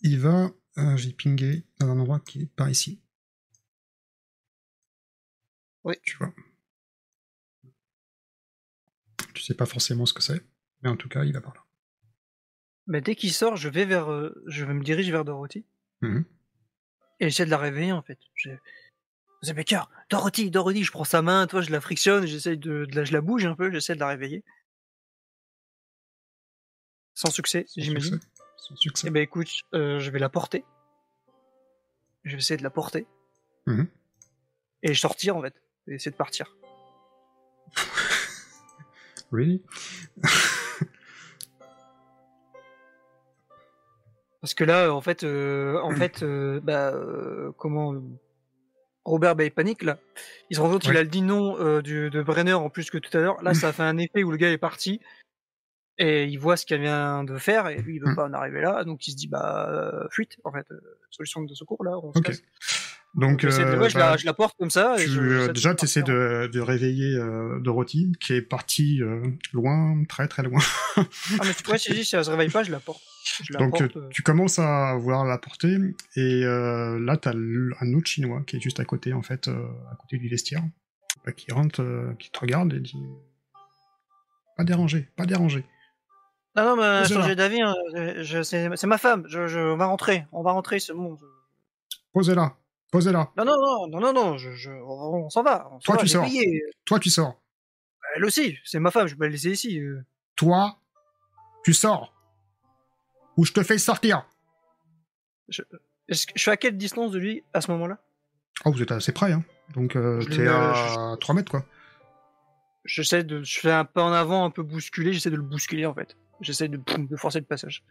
Speaker 3: Il va, euh, j'ai pingé dans un endroit qui est par ici.
Speaker 2: Oui.
Speaker 3: Tu vois. Tu sais pas forcément ce que c'est, mais en tout cas, il va par là.
Speaker 2: Mais dès qu'il sort, je vais vers, euh, je me dirige vers Dorothy
Speaker 3: Mhm.
Speaker 2: et j'essaie de la réveiller en fait. Je... Baker, Dorothy, Dorothy, je prends sa main, toi je la frictionne, j'essaie de, de la, je la bouge un peu, j'essaie de la réveiller. Sans succès, j'imagine.
Speaker 3: Succès.
Speaker 2: Eh ben écoute, euh, je vais la porter. Je vais essayer de la porter.
Speaker 3: Mhm.
Speaker 2: Et sortir en fait. Et essayer de partir.
Speaker 3: Really?
Speaker 2: Parce que là, en fait, euh, en fait, euh, bah, euh, comment Robert, bah, il panique là. Il se rend compte qu'il
Speaker 3: Ouais.
Speaker 2: a le dit non du, de Brenner en plus que tout à l'heure. Là, ça a fait un effet où le gars est parti et il voit ce qu'elle vient de faire et lui, il veut
Speaker 3: Mm.
Speaker 2: pas en arriver là, donc il se dit bah euh, fuite en fait, euh, solution de secours là. On se casse.
Speaker 3: Donc, euh,
Speaker 2: ouais, je,
Speaker 3: bah,
Speaker 2: la, je la porte comme ça. et
Speaker 3: tu,
Speaker 2: je-
Speaker 3: euh, déjà, tu essaies de, de réveiller euh, Dorothy, qui est partie euh, loin, très très loin.
Speaker 2: Ah, mais tu vois, si, elle se réveille pas, je la porte. Je la
Speaker 3: Donc,
Speaker 2: porte.
Speaker 3: tu commences à vouloir la porter, et là, tu as un autre chinois qui est juste à côté, en fait, à côté du vestiaire, qui rentre, qui te regarde et dit Pas déranger, pas déranger.
Speaker 2: Non, non, mais
Speaker 3: Posez-la.
Speaker 2: changer d'avis, hein, je- je- c'est c'est ma femme. Je, je, on va rentrer. On va rentrer, c'est bon.
Speaker 3: Posez-la, posez-la.
Speaker 2: Non, non, non, non, non, non, je, je, on, on s'en va. On s'en
Speaker 3: Toi,
Speaker 2: va,
Speaker 3: tu
Speaker 2: j'ai
Speaker 3: sors.
Speaker 2: payé.
Speaker 3: Toi, tu sors.
Speaker 2: Elle aussi, c'est ma femme, je vais pas la laisser ici. euh.
Speaker 3: Toi, tu sors. Ou je te fais sortir.
Speaker 2: Est-ce que- je suis à quelle distance de lui à ce moment-là?
Speaker 3: Oh, vous êtes assez près, hein. Donc, euh,
Speaker 2: Je
Speaker 3: t'es
Speaker 2: le-
Speaker 3: à 3 mètres, quoi.
Speaker 2: J'essaie de, je fais un pas en avant, un peu bousculé, j'essaie de le bousculer en fait. J'essaie de, de forcer le passage.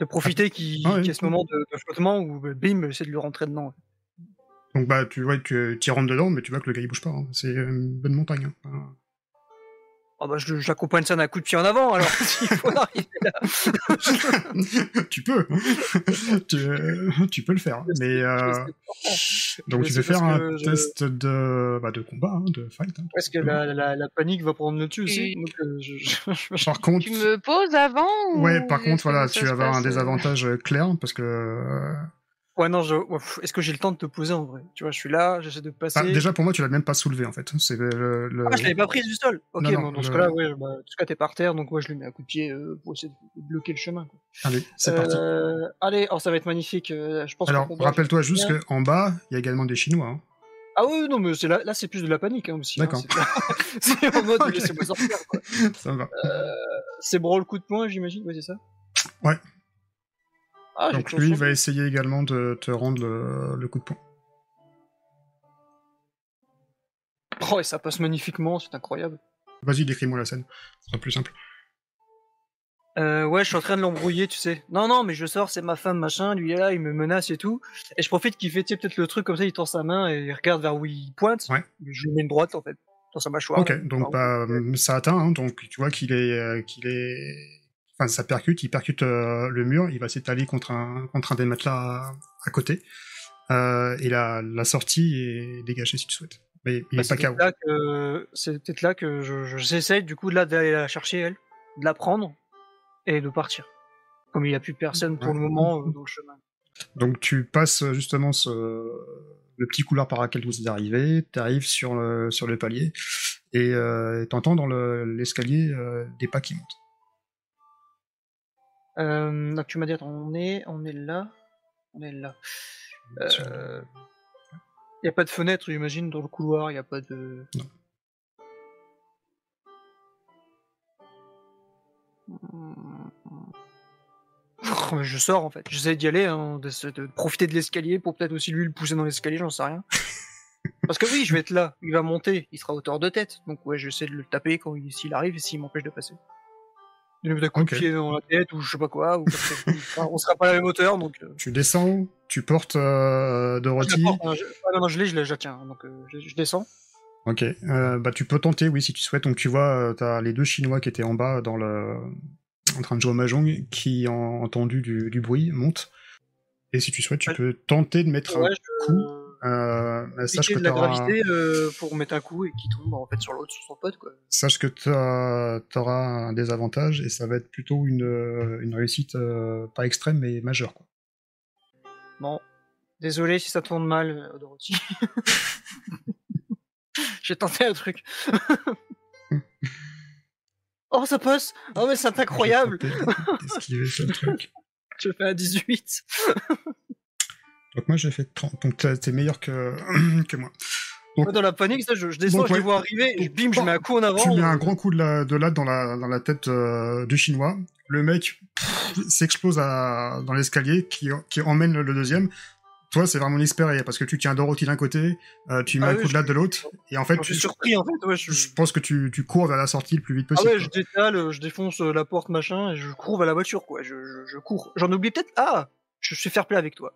Speaker 2: De profiter qu'il
Speaker 3: Ah ouais.
Speaker 2: y ait ce moment de, de flottement où bah, bim, j'essaie de lui rentrer dedans.
Speaker 3: Donc, bah, tu vois tu y rentres dedans, mais tu vois que le gars, il bouge pas. hein. C'est une bonne montagne. hein.
Speaker 2: Ah bah l'accompagne ça d'un coup de pied en avant alors s'il faut arriver là.
Speaker 3: tu peux. tu, tu peux le faire. Mais, euh, donc, tu peux faire un
Speaker 2: je-
Speaker 3: test de, bah, de combat, hein, de fight. hein,
Speaker 2: Parce que la, la, la panique va prendre le dessus aussi.
Speaker 1: Et-
Speaker 2: Donc, euh, je, je- je-
Speaker 3: Par contre,
Speaker 1: Tu me poses avant ou
Speaker 3: ouais, par contre, voilà, tu vas avoir un
Speaker 1: euh,
Speaker 3: désavantage euh, clair parce que euh,
Speaker 2: Ouais non, je... est-ce que j'ai le temps de te poser en vrai? Tu vois, je suis là, j'essaie de passer.
Speaker 3: ah, déjà pour moi, tu l'as même pas soulevé en fait. C'est le, le-
Speaker 2: Ah, je l'avais pas prise du sol. Ok,
Speaker 3: Non, non,
Speaker 2: bon, dans ce cas-là, ouais, bah, ce cas, t'es par terre, donc ouais, je lui mets un coup de pied euh, pour essayer de bloquer le chemin. quoi.
Speaker 3: Allez, c'est parti.
Speaker 2: Euh, Allez, oh, ça va être magnifique. euh, je pense
Speaker 3: Alors, rappelle-toi juste qu'en bas, il y a également des Chinois. hein.
Speaker 2: Ah oui, non, mais c'est là, là c'est plus de la panique hein, aussi.
Speaker 3: D'accord.
Speaker 2: c'est- c'est en mode
Speaker 3: Ok.
Speaker 2: laissez-moi sortir. quoi.
Speaker 3: Ça va.
Speaker 2: C'est brawl coup de poing, j'imagine, ouais, c'est ça?
Speaker 3: Ouais.
Speaker 2: Ah,
Speaker 3: Donc lui, va essayer également de te rendre le, le coup de poing.
Speaker 2: Oh, et ça passe magnifiquement, c'est incroyable.
Speaker 3: Vas-y, décris-moi la scène. Ce sera plus simple.
Speaker 2: Euh, ouais, je suis en train de l'embrouiller, tu sais. Non, non, mais je sors, c'est ma femme, machin. Lui, il est là, il me menace et tout. Et je profite qu'il fait, tu sais, peut-être le truc comme ça, il tend sa main et il regarde vers où il pointe.
Speaker 3: Ouais.
Speaker 2: Je lui mets une droite, en fait, dans sa mâchoire.
Speaker 3: Ok,
Speaker 2: là.
Speaker 3: donc
Speaker 2: Ah,
Speaker 3: bah, ça atteint, hein, donc tu vois qu'il est, euh, qu'il est, enfin ça percute, il percute euh, le mur, il va s'étaler contre un, contre un des matelas à, à côté, euh, et la, la sortie est dégagée si tu souhaites. Mais il
Speaker 2: Bah,
Speaker 3: est pas
Speaker 2: c'est
Speaker 3: KO.
Speaker 2: peut-être là que, c'est peut-être là que je, je- j'essaie, du coup, là, d'aller la chercher, elle, de la prendre et de partir. Comme il n'y a plus personne pour
Speaker 3: Ouais.
Speaker 2: le moment euh, dans le chemin.
Speaker 3: Donc tu passes justement ce, le petit couloir par lequel vous êtes arrivé, tu arrives sur le, sur le palier, et euh, t'entends dans le- l'escalier des pas qui montent.
Speaker 2: Euh, donc tu m'as dit, attends, on est, on est là, on est là.
Speaker 3: Sur-
Speaker 2: Euh, Il n'y a pas de fenêtre, j'imagine, dans le couloir, il n'y a pas de...
Speaker 3: Non.
Speaker 2: Je sors en fait, j'essaie d'y aller, hein, de, de profiter de l'escalier pour peut-être aussi lui le pousser dans l'escalier, j'en sais rien. Parce que oui, je vais être là, il va monter, il sera à hauteur de tête, donc ouais, je vais essayer de le taper quand il, s'il arrive et s'il m'empêche de passer. Lui mettre un coup
Speaker 3: Ok.
Speaker 2: de pied dans la tête ou je sais pas quoi, ou enfin, on sera pas à la même hauteur, donc... euh,
Speaker 3: Tu descends, tu portes euh,
Speaker 2: je
Speaker 3: Dorothy.
Speaker 2: la porte, hein, je- ah non, non, je l'ai, je l'ai, je la tiens, donc euh, je, je descends.
Speaker 3: Ok, euh, bah tu peux tenter, oui, si tu souhaites. Donc tu vois, euh, t'as les deux Chinois qui étaient en bas dans le, en train de jouer au mahjong, qui ont entendu du, du bruit, montent. Et si tu souhaites, tu
Speaker 2: Ouais.
Speaker 3: peux tenter de mettre
Speaker 2: Ouais,
Speaker 3: un
Speaker 2: je...
Speaker 3: coup. Euh, sache que
Speaker 2: de la gravité euh, pour mettre un coup et qui tombe en fait sur l'autre, sur son pote quoi.
Speaker 3: sache que t'as- t'auras un désavantage et ça va être plutôt une, euh, une réussite euh, pas extrême mais majeure. Quoi.
Speaker 2: Bon, désolé si ça tourne mal, euh, Dorothy. J'ai tenté un truc. oh, ça passe Oh, mais c'est incroyable
Speaker 3: d'esquiver ce truc.
Speaker 2: Je fais un 18
Speaker 3: Donc moi j'ai fait 30, donc t'es meilleur que, que moi. Donc-
Speaker 2: Dans la panique, ça, je, je descends,
Speaker 3: Donc,
Speaker 2: je les vois arriver,
Speaker 3: Donc,
Speaker 2: bim, je mets un coup en avant.
Speaker 3: Tu mets un grand coup de, la, de latte dans la, dans la tête euh, du chinois. Le mec s'explose dans l'escalier qui, qui emmène le, le deuxième. Toi, c'est vraiment inespéré parce que tu tiens Dorothy d'un côté, euh, tu mets
Speaker 2: Ah
Speaker 3: un
Speaker 2: oui,
Speaker 3: coup de latte
Speaker 2: je-
Speaker 3: de l'autre, et en fait,
Speaker 2: Je
Speaker 3: tu,
Speaker 2: suis surpris en fait, ouais, je...
Speaker 3: je pense que tu, tu cours vers la sortie le plus vite
Speaker 2: Ah
Speaker 3: possible.
Speaker 2: ouais, je détale, euh, je défonce la porte, machin, et je cours vers la voiture, quoi. Je, je, je cours. J'en oublie peut-être. Ah Je suis fair play avec toi.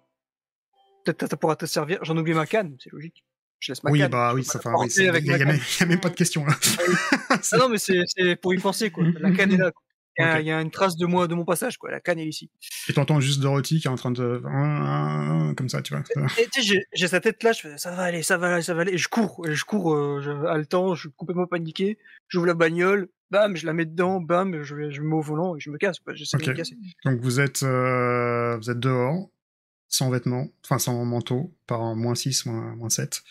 Speaker 2: Peut-être ça pourra te servir. J'en oublie ma canne, c'est logique. Je laisse ma
Speaker 3: oui,
Speaker 2: canne.
Speaker 3: bah oui, ça oui,
Speaker 2: porter
Speaker 3: il
Speaker 2: avec
Speaker 3: y, a- même, pas de question là.
Speaker 2: Ah non, mais c'est pour y penser, quoi. La canne est là. quoi. Il y, a,
Speaker 3: Ok.
Speaker 2: il y a une trace de moi, de mon passage, quoi. La canne est ici.
Speaker 3: Et t'entends juste Dorothy qui est en train de... Comme ça, tu vois.
Speaker 2: J'ai- sa tête là, je fais ça va aller, ça va aller, ça va aller. Et je cours, et je cours euh, je, haletant, je suis complètement paniqué. J'ouvre la bagnole, bam, je la mets dedans, bam, je, je me mets au volant et je me casse, quoi. J'essaie de
Speaker 3: Ok.
Speaker 2: me casser.
Speaker 3: Donc vous êtes, euh, vous êtes dehors, sans vêtements, enfin sans manteau, par moins 6, moins, moins 7.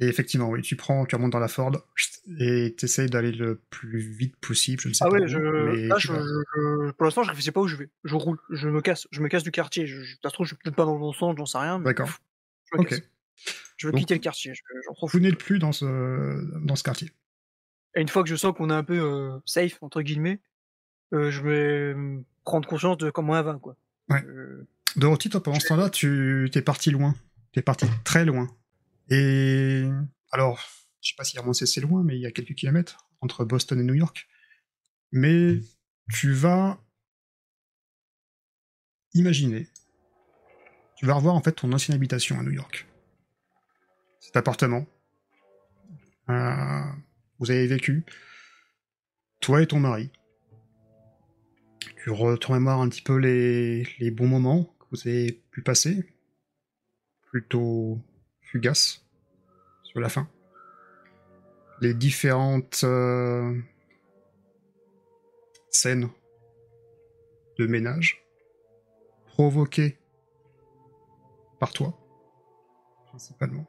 Speaker 3: Et effectivement, oui, tu prends, tu remontes dans la Ford et tu essayes d'aller le plus vite possible. Je ne sais
Speaker 2: Ah
Speaker 3: pas
Speaker 2: ouais, je, là, je, pour l'instant, je réfléchis pas où je vais. Je roule, je me casse, je me casse du quartier. Je, ça se trouve, je suis peut-être pas dans le bon sens, j'en sais rien.
Speaker 3: D'accord.
Speaker 2: Je me casse. Je veux
Speaker 3: Donc,
Speaker 2: quitter le quartier, je-
Speaker 3: Vous n'êtes plus dans ce, dans ce quartier.
Speaker 2: Et une fois que je sens qu'on est un peu euh, safe, entre guillemets, euh, je vais prendre conscience de comment elle va, quoi.
Speaker 3: Ouais.
Speaker 2: Euh,
Speaker 3: Dorothy, toi, pendant ce temps-là, tu t'es parti loin. T'es parti très loin. Et alors, je sais pas si vraiment c'est loin, mais il y a quelques kilomètres entre Boston et New York. Mais tu vas imaginer, tu vas revoir en fait ton ancienne habitation à New York. Cet appartement. Euh, vous avez vécu, toi et ton mari. Tu te un petit peu les, bons moments vous avez pu passer, plutôt fugaces sur la fin. Les différentes euh, scènes de ménage provoquées par toi, principalement.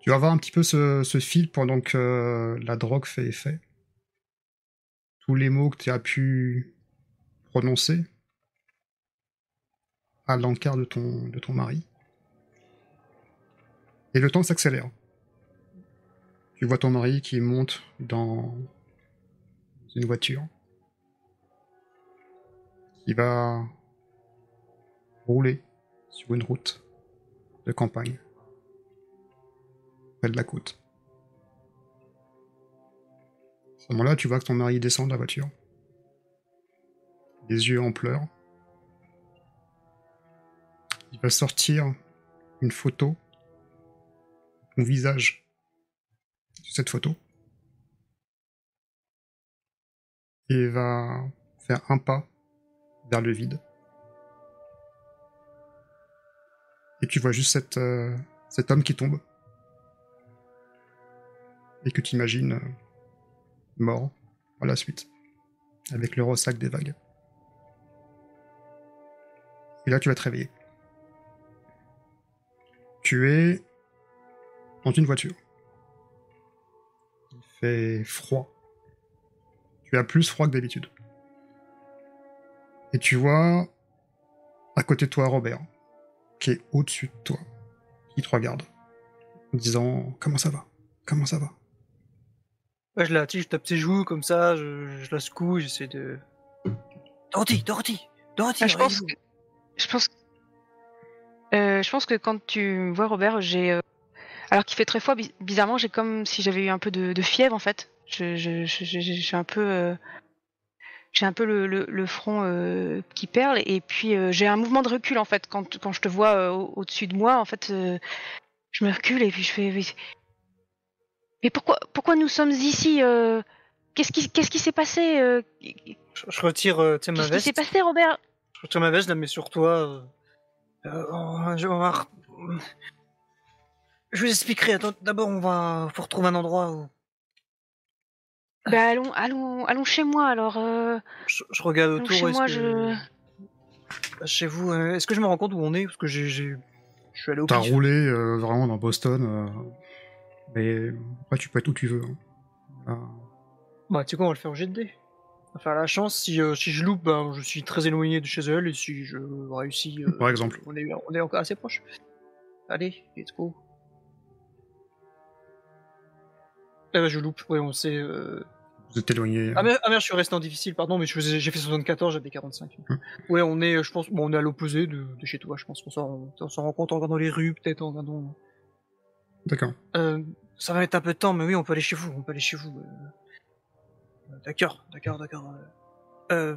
Speaker 3: Tu vas voir un petit peu ce, ce fil pendant que euh, la drogue fait effet. Tous les mots que tu as pu prononcer à l'encart de ton, de ton mari. Et le temps s'accélère. Tu vois ton mari qui monte dans une voiture. Qui va rouler sur une route de campagne. Près de la côte. À ce moment-là, tu vois que ton mari descend de la voiture. Les yeux en pleurs. Il va sortir une photo, ton visage cette photo. Et va faire un pas vers le vide. Et tu vois juste euh, cet homme qui tombe. Et que tu imagines euh, mort à la suite. Avec le ressac des vagues. Et là, tu vas te réveiller. Tu es dans une voiture. Il fait froid. Tu as plus froid que d'habitude. Et tu vois à côté de toi Robert, qui est au-dessus de toi, qui te regarde, en disant Comment ça va? Comment ça va?
Speaker 2: Ouais, je la, je tape ses joues comme ça, je, je la secoue, j'essaie de. Dorothy, Dorothy, Dorothy.
Speaker 1: Ah, je pense que, je pense, euh, je pense que quand tu vois Robert, j'ai, euh, alors qu'il fait très froid, bi- bizarrement, j'ai comme si j'avais eu un peu de, de fièvre en fait. Je, je, je, je- j'ai un peu, euh, j'ai un peu le, le, le front euh, qui perle et puis euh, j'ai un mouvement de recul en fait quand, quand je te vois euh, au- au-dessus de moi en fait, euh, je me recule et puis je fais, mais, mais pourquoi, pourquoi nous sommes ici euh, Qu'est-ce qui, qu'est-ce qui s'est passé euh,
Speaker 2: Je, je retire euh, tu sais, ma
Speaker 1: Qu'est-ce qui s'est
Speaker 2: veste.
Speaker 1: passé, Robert?
Speaker 2: Je retire ma veste, je la mets sur toi. euh, euh, on- je, va je vous expliquerai. Attends, d'abord, on va faut retrouver un endroit où.
Speaker 1: Bah allons, allons, allons chez moi alors. euh,
Speaker 2: Je, je regarde autour.
Speaker 1: chez moi,
Speaker 2: que-
Speaker 1: je.
Speaker 2: Bah, Chez vous, euh, est-ce que je me rends compte où on est? Parce que j'ai, je suis allé au
Speaker 3: T'as roulé euh, vraiment dans Boston, euh, mais après tu peux être où tu veux. hein.
Speaker 2: Bah, tu sais quoi, on va le faire au jet de dés. On faire la chance. Si, euh, si je loupe, ben, je suis très éloigné de chez elle. Et si je réussis, euh,
Speaker 3: Par exemple.
Speaker 2: on est, on est encore assez proche. Allez, let's go. Eh ben, je loupe. Oui, on sait. Euh...
Speaker 3: Vous êtes éloigné.
Speaker 2: Ah, merde, ah merde, je suis resté en difficile, pardon, mais je faisais- j'ai fait 74, j'avais 45.
Speaker 3: Hum.
Speaker 2: Ouais, on est, je pense, bon, on est à l'opposé de, de chez toi, je pense qu'on s'en on s'en rend compte en regardant les rues, peut-être en regardant.
Speaker 3: D'accord.
Speaker 2: Euh, ça va mettre un peu de temps, mais oui, on peut aller chez vous, on peut aller chez vous. euh. D'accord, d'accord, d'accord. euh.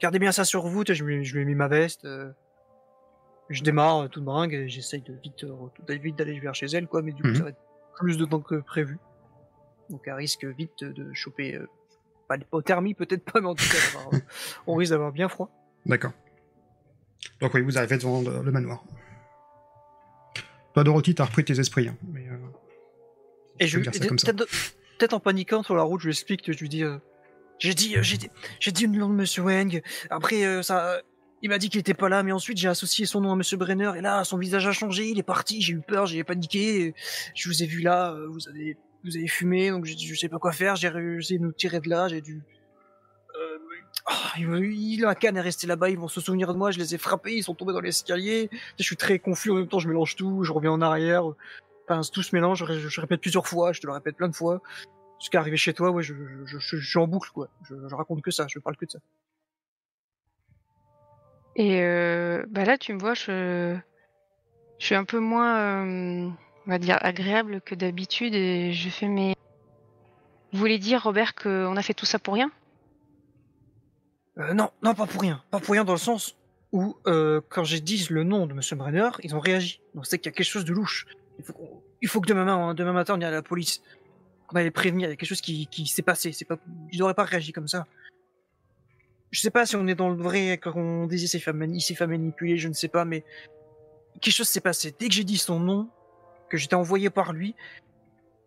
Speaker 2: Gardez bien ça sur vous, je lui, je lui ai mis ma veste. euh. Je démarre euh, toute bringue et j'essaye de vite, de vite d'aller vers chez elle, quoi, mais du coup,
Speaker 3: Mhm.
Speaker 2: ça va être plus de temps que prévu. Donc, elle risque vite de choper euh, Pas l'hypothermie, peut-être pas, mais en tout cas, on risque d'avoir bien froid.
Speaker 3: D'accord. Donc oui, vous arrivez devant le, le manoir. Toi, Dorothy, t'as repris tes esprits. hein, mais, euh,
Speaker 2: Et
Speaker 3: je
Speaker 2: je,
Speaker 3: peux dire ça comme ça.
Speaker 2: peut-être peut-être en paniquant sur la route, je lui explique, je lui dis, euh, j'ai dit, euh, j'ai dit, j'ai dit le nom de Monsieur Wang. Après, euh, ça, il m'a dit qu'il était pas là, mais ensuite j'ai associé son nom à Monsieur Brenner, et là, son visage a changé, il est parti, j'ai eu peur, j'ai paniqué, je vous ai vu là, vous avez, vous avez fumé, donc dit, je sais pas quoi faire, j'ai réussi de nous tirer de là, j'ai dû. Il- la canne est restée là-bas, ils vont se souvenir de moi, je les ai frappés, ils sont tombés dans l'escalier. Je suis très confus en même temps, je mélange tout, je reviens en arrière. Enfin, tout se mélange, je, ré- je répète plusieurs fois, je te le répète plein de fois. Jusqu'à arriver chez toi, ouais, je, je, je, je suis en boucle, quoi. Je, je raconte que ça, je parle que de ça.
Speaker 1: Et euh, bah là, tu me vois, je, je suis un peu moins, euh, on va dire, agréable que d'habitude et je fais mes. Vous voulez dire, Robert, qu'on a fait tout ça pour rien?
Speaker 2: Euh, non, non, pas pour rien. Pas pour rien dans le sens où, euh, quand j'ai dit le nom de Monsieur Brenner, ils ont réagi. Donc c'est qu'il y a quelque chose de louche. Il faut, il faut que demain, matin- demain matin, on aille à la police. Qu'on aille prévenir. Il y a quelque chose qui, qui s'est passé. C'est pas, ils n'auraient pas réagi comme ça. Je sais pas si on est dans le vrai quand on disait s'est fait, mani- il s'est fait manipuler, je ne sais pas, mais quelque chose s'est passé. Dès que j'ai dit son nom, que j'étais envoyé par lui,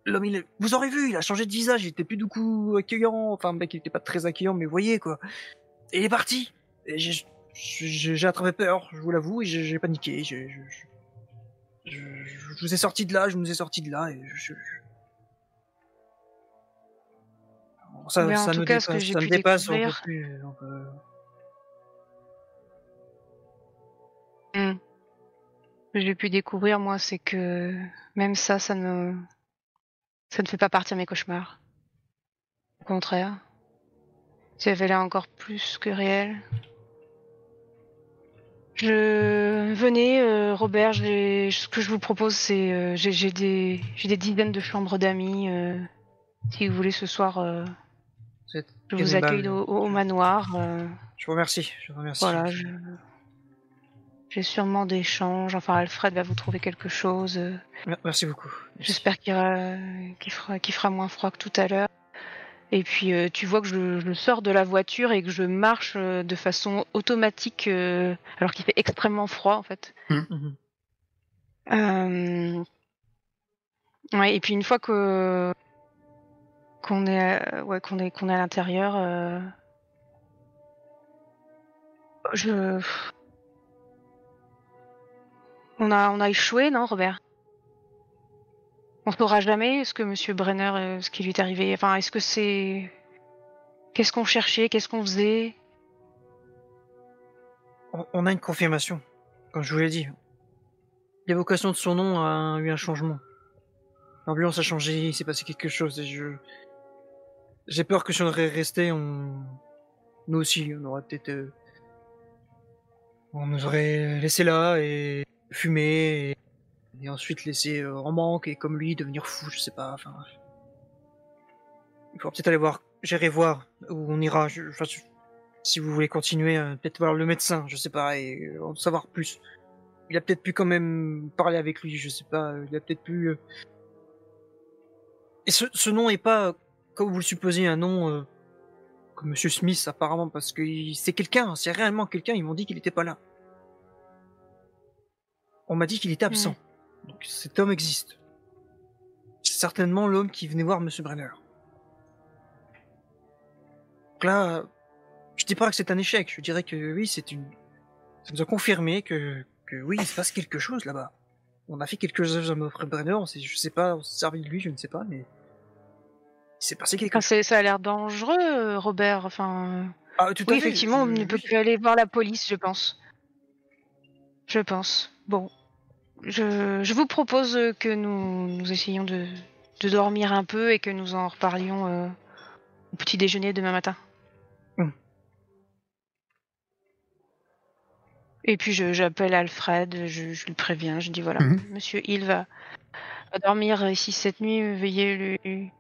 Speaker 2: l'homme, il, vous aurez vu, il a changé de visage, il était plus du coup accueillant. Enfin, mec, il était pas très accueillant, mais voyez quoi. Et il est parti. J'ai, attrapé peur, je vous l'avoue, et j'ai, paniqué. Je, je, je- je vous ai sorti de là, je nous ai sorti de là, et je. Bon, Ça,
Speaker 1: Mais en
Speaker 2: ça
Speaker 1: tout
Speaker 2: me
Speaker 1: cas, ce que
Speaker 2: dépasse,
Speaker 1: j'ai
Speaker 2: ça me
Speaker 1: pu
Speaker 2: dépasse, on peut
Speaker 1: découvrir-
Speaker 2: plus, on peut-
Speaker 1: Hmm. Ce que j'ai pu découvrir, moi, c'est que même ça, ça ne, ça ne fait pas partie de mes cauchemars. Au contraire, ça avait l'air encore plus que réel. Je venez, euh, Robert. Ce que je vous propose, c'est euh, j'ai des dizaines de chambres d'amis. euh, si vous voulez ce soir, euh,
Speaker 2: vous êtes
Speaker 1: je vous accueille au, au manoir.
Speaker 2: Je vous remercie, je vous remercie.
Speaker 1: voilà, je- j'ai sûrement des changes. Enfin, Alfred va vous trouver quelque chose.
Speaker 2: Mer- Merci beaucoup.
Speaker 1: J'espère fera, qu'il fera moins froid que tout à l'heure. Et puis euh, tu vois que je, je sors de la voiture et que je marche euh, de façon automatique euh, alors qu'il fait extrêmement froid en fait. Euh, Ouais, et puis une fois que qu'on est à- ouais, qu'on est qu'on est à l'intérieur, je on a on a échoué non Robert? On saura jamais ce que Monsieur Brenner euh, ce qui lui est arrivé. Enfin est-ce que c'est qu'est-ce qu'on cherchait, qu'est-ce qu'on faisait?
Speaker 2: On, a une confirmation, comme je vous l'ai dit. L'évocation de son nom a eu un changement. L'ambiance a changé, il s'est passé quelque chose et je. J'ai peur que si on aurait resté, on. Nous aussi, on aurait peut-être. euh, On nous aurait laissé là et fumé et ensuite laissé euh, en manque et comme lui devenir fou, je sais pas. Enfin. Il faudra peut-être aller voir. J'irai voir où on ira. Je, si vous voulez continuer, euh, peut-être voir le médecin, je sais pas, et euh, en savoir plus. Il a peut-être pu quand même parler avec lui, je sais pas. Il a peut-être pu. euh, Et ce, ce nom est pas, comme vous le supposez, un nom euh, comme Monsieur Smith apparemment, parce que c'est quelqu'un, c'est réellement quelqu'un. Ils m'ont dit qu'il était pas là. On m'a dit qu'il était absent. Donc cet homme existe. C'est certainement l'homme qui venait voir Monsieur Brenner. Donc là, je dis pas que c'est un échec. Je dirais que oui, c'est une. Ça nous a confirmé que, que oui, il se passe quelque chose là-bas. On a fait quelque chose à Monsieur Brenner. On je sais pas, on s'est servi de lui, je ne sais pas, mais il s'est passé quelque chose.
Speaker 1: ça a l'air dangereux, euh, Robert. Enfin,
Speaker 2: Ah, tout
Speaker 1: oui,
Speaker 2: à fait.
Speaker 1: effectivement, on ne peut plus aller voir la police, je pense. Je pense. Bon, je, je vous propose que nous, nous essayions de, de dormir un peu et que nous en reparlions euh, au petit déjeuner demain matin.
Speaker 2: Hmm.
Speaker 1: Et puis j'appelle Alfred, je, je le préviens, je dis voilà,
Speaker 3: Mhm.
Speaker 1: Monsieur Hill va, va dormir ici cette nuit, veuillez lui,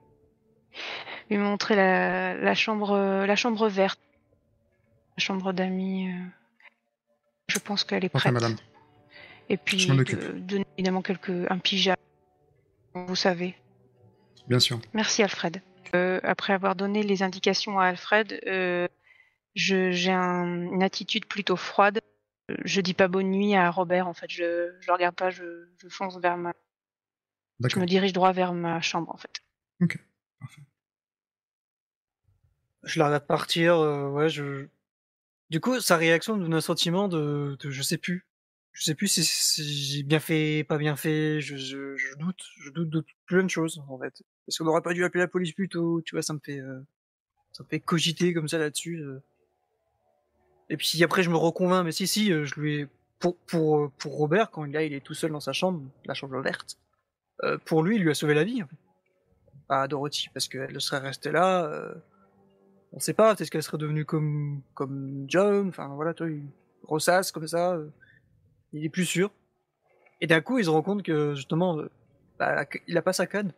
Speaker 1: lui montrer la, la chambre la chambre verte, la chambre d'amis. euh, Je pense qu'elle est prête.
Speaker 3: madame.
Speaker 1: Et puis
Speaker 3: Je
Speaker 1: de- donner évidemment quelques un pyjama, vous savez.
Speaker 3: Bien sûr.
Speaker 1: Merci Alfred. Euh, après avoir donné les indications à Alfred, euh, j'ai un- une attitude plutôt froide. Je dis pas bonne nuit à Robert, en fait, je je le regarde pas, je, je fonce vers ma, je me dirige droit vers ma chambre, en fait.
Speaker 3: Parfait.
Speaker 2: Je la regarde partir, euh, ouais, je. Du coup, sa réaction me donne un sentiment de, de je sais plus. Je sais plus si, si j'ai bien fait, pas bien fait, je, je, je doute, je doute de plein de choses, en fait. Est-ce qu'on n'aurait pas dû appeler la police plus tôt, tu vois, ça me fait, euh, ça me fait cogiter comme ça là-dessus. euh. Et puis après, je me reconvainc, mais si, si, euh, je lui ai, pour, pour, euh, pour Robert, quand là, il est tout seul dans sa chambre, la chambre verte, euh, pour lui, il lui a sauvé la vie, en fait. À Dorothy, parce qu'elle serait restée là, euh, on sait pas, peut-être qu'elle serait devenue comme, comme John, enfin voilà, toi, il ressasse comme ça, il est plus sûr. Et d'un coup, il se rend compte que justement, euh, bah, il a pas sa canne.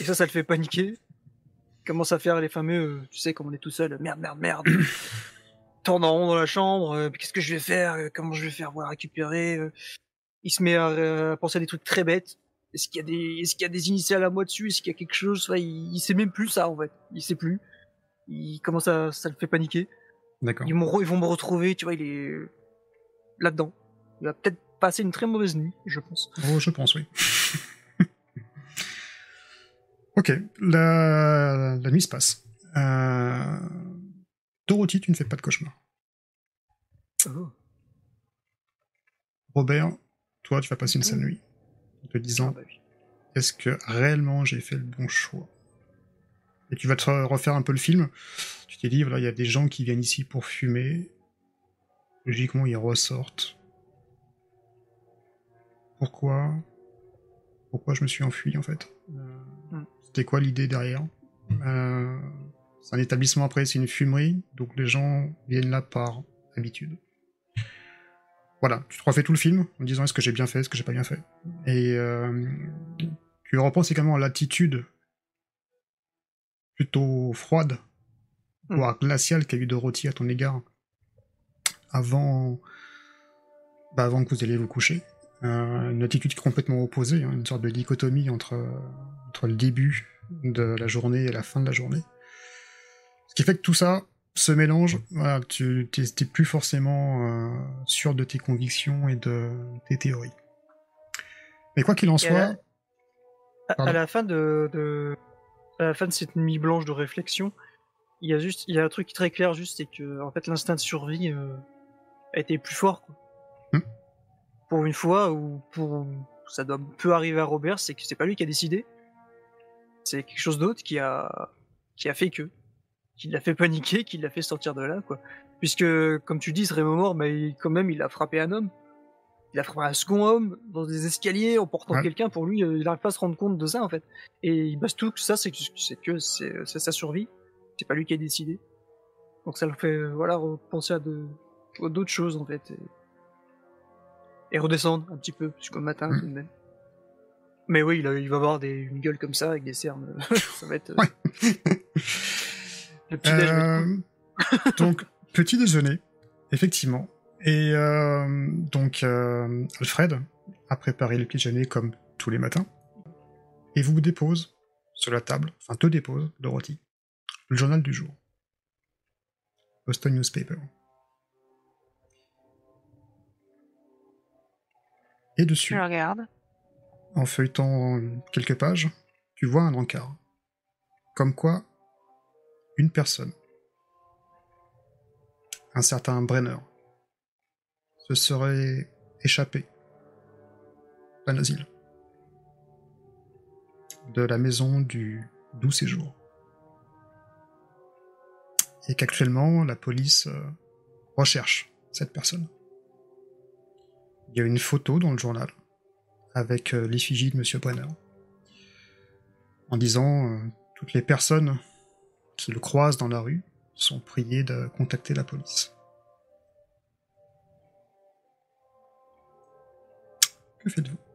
Speaker 2: Et ça, ça le fait paniquer. Il commence à faire les fameux, euh, tu sais, comme on est tout seul, merde, merde, merde. Tourne en rond dans la chambre, euh, qu'est-ce que je vais faire, comment je vais faire pour la récupérer. Il se met à, à penser à des trucs très bêtes. Est-ce qu'il y a des, est-ce qu'il y a des initiales à moi dessus, est-ce qu'il y a quelque chose, Enfin, il, il sait même plus ça en fait, il sait plus. Il commence à, ça le fait paniquer.
Speaker 3: D'accord.
Speaker 2: Ils, ils vont me retrouver, tu vois, il est là-dedans. Il va peut-être passer une très mauvaise nuit, je pense.
Speaker 3: Oh, je pense, oui. ok, la... la nuit se passe. Euh... Dorothy, tu ne fais pas de cauchemar.
Speaker 2: Oh.
Speaker 3: Robert, toi, tu vas passer une sale nuit. En te
Speaker 2: Ah,
Speaker 3: disant,
Speaker 2: bah oui.
Speaker 3: est-ce que réellement j'ai fait le bon choix? Et tu vas te refaire un peu le film. Tu t'es dit, voilà, il y a des gens qui viennent ici pour fumer. Logiquement, ils ressortent. Pourquoi? Pourquoi je me suis enfui, en fait? Euh,
Speaker 2: Hmm.
Speaker 3: C'était quoi l'idée derrière? Euh, C'est un établissement, après, c'est une fumerie, donc les gens viennent là par habitude. Voilà, tu te refais tout le film en disant est-ce que j'ai bien fait, est-ce que j'ai pas bien fait? Et euh, tu repenses également à l'attitude plutôt froide,
Speaker 2: Hmm.
Speaker 3: voire glaciale qu'a eu Dorothy à ton égard avant, bah, avant que vous alliez vous coucher. Euh, une attitude complètement opposée, hein, une sorte de dichotomie entre, entre le début de la journée et la fin de la journée. Ce qui fait que tout ça se mélange, voilà, tu n'es plus forcément euh, sûr de tes convictions et de tes théories. Mais quoi qu'il en
Speaker 2: Et à la-
Speaker 3: soit,
Speaker 2: À, la fin de, de, à la fin de cette nuit blanche de réflexion, il y a juste, il y a un truc très clair juste, c'est que en fait l'instinct de survie euh, été plus fort. Quoi.
Speaker 3: Hmm.
Speaker 2: Pour une fois, ou pour ça doit peu arriver à Robert, c'est que c'est pas lui qui a décidé. C'est quelque chose d'autre qui a, qui a fait que, qui l'a fait paniquer, qui l'a fait sortir de là, quoi. Puisque, comme tu dis, ce Raymond mort, mais quand même, il a frappé un homme. Il a frappé un second homme dans des escaliers en portant
Speaker 3: Ouais.
Speaker 2: quelqu'un. Pour lui, euh, il n'arrive pas à se rendre compte de ça, en fait. Et il base tout que ça, c'est que c'est sa survie. C'est pas lui qui a décidé. Donc ça le fait, euh, voilà, penser à de- d'autres choses, en fait. Et, et redescendre un petit peu, jusqu'au matin,
Speaker 3: Mm.
Speaker 2: tout de même. Mais oui, il, a- il va avoir des, une gueule comme ça, avec des cernes. ça va être... euh,
Speaker 3: Ouais.
Speaker 2: le petit déj va être cool.
Speaker 3: Euh, donc, petit déjeuner, effectivement. Et euh, donc, euh, Alfred a préparé le petit déjeuner comme tous les matins. Et vous dépose sur la table, enfin te dépose, Dorothy, le journal du jour. Boston Newspaper. Et dessus,
Speaker 1: regarde.
Speaker 3: en feuilletant quelques pages, tu vois un encart. Comme quoi, une personne, un certain Brenner, se serait échappé d'un asile, de la maison du doux séjour. Et qu'actuellement, la police euh, recherche cette personne. Il y a une photo dans le journal avec euh, l'effigie de Monsieur Brenner, en disant euh, toutes les personnes qui le croisent dans la rue sont priées de contacter la police. Que faites-vous?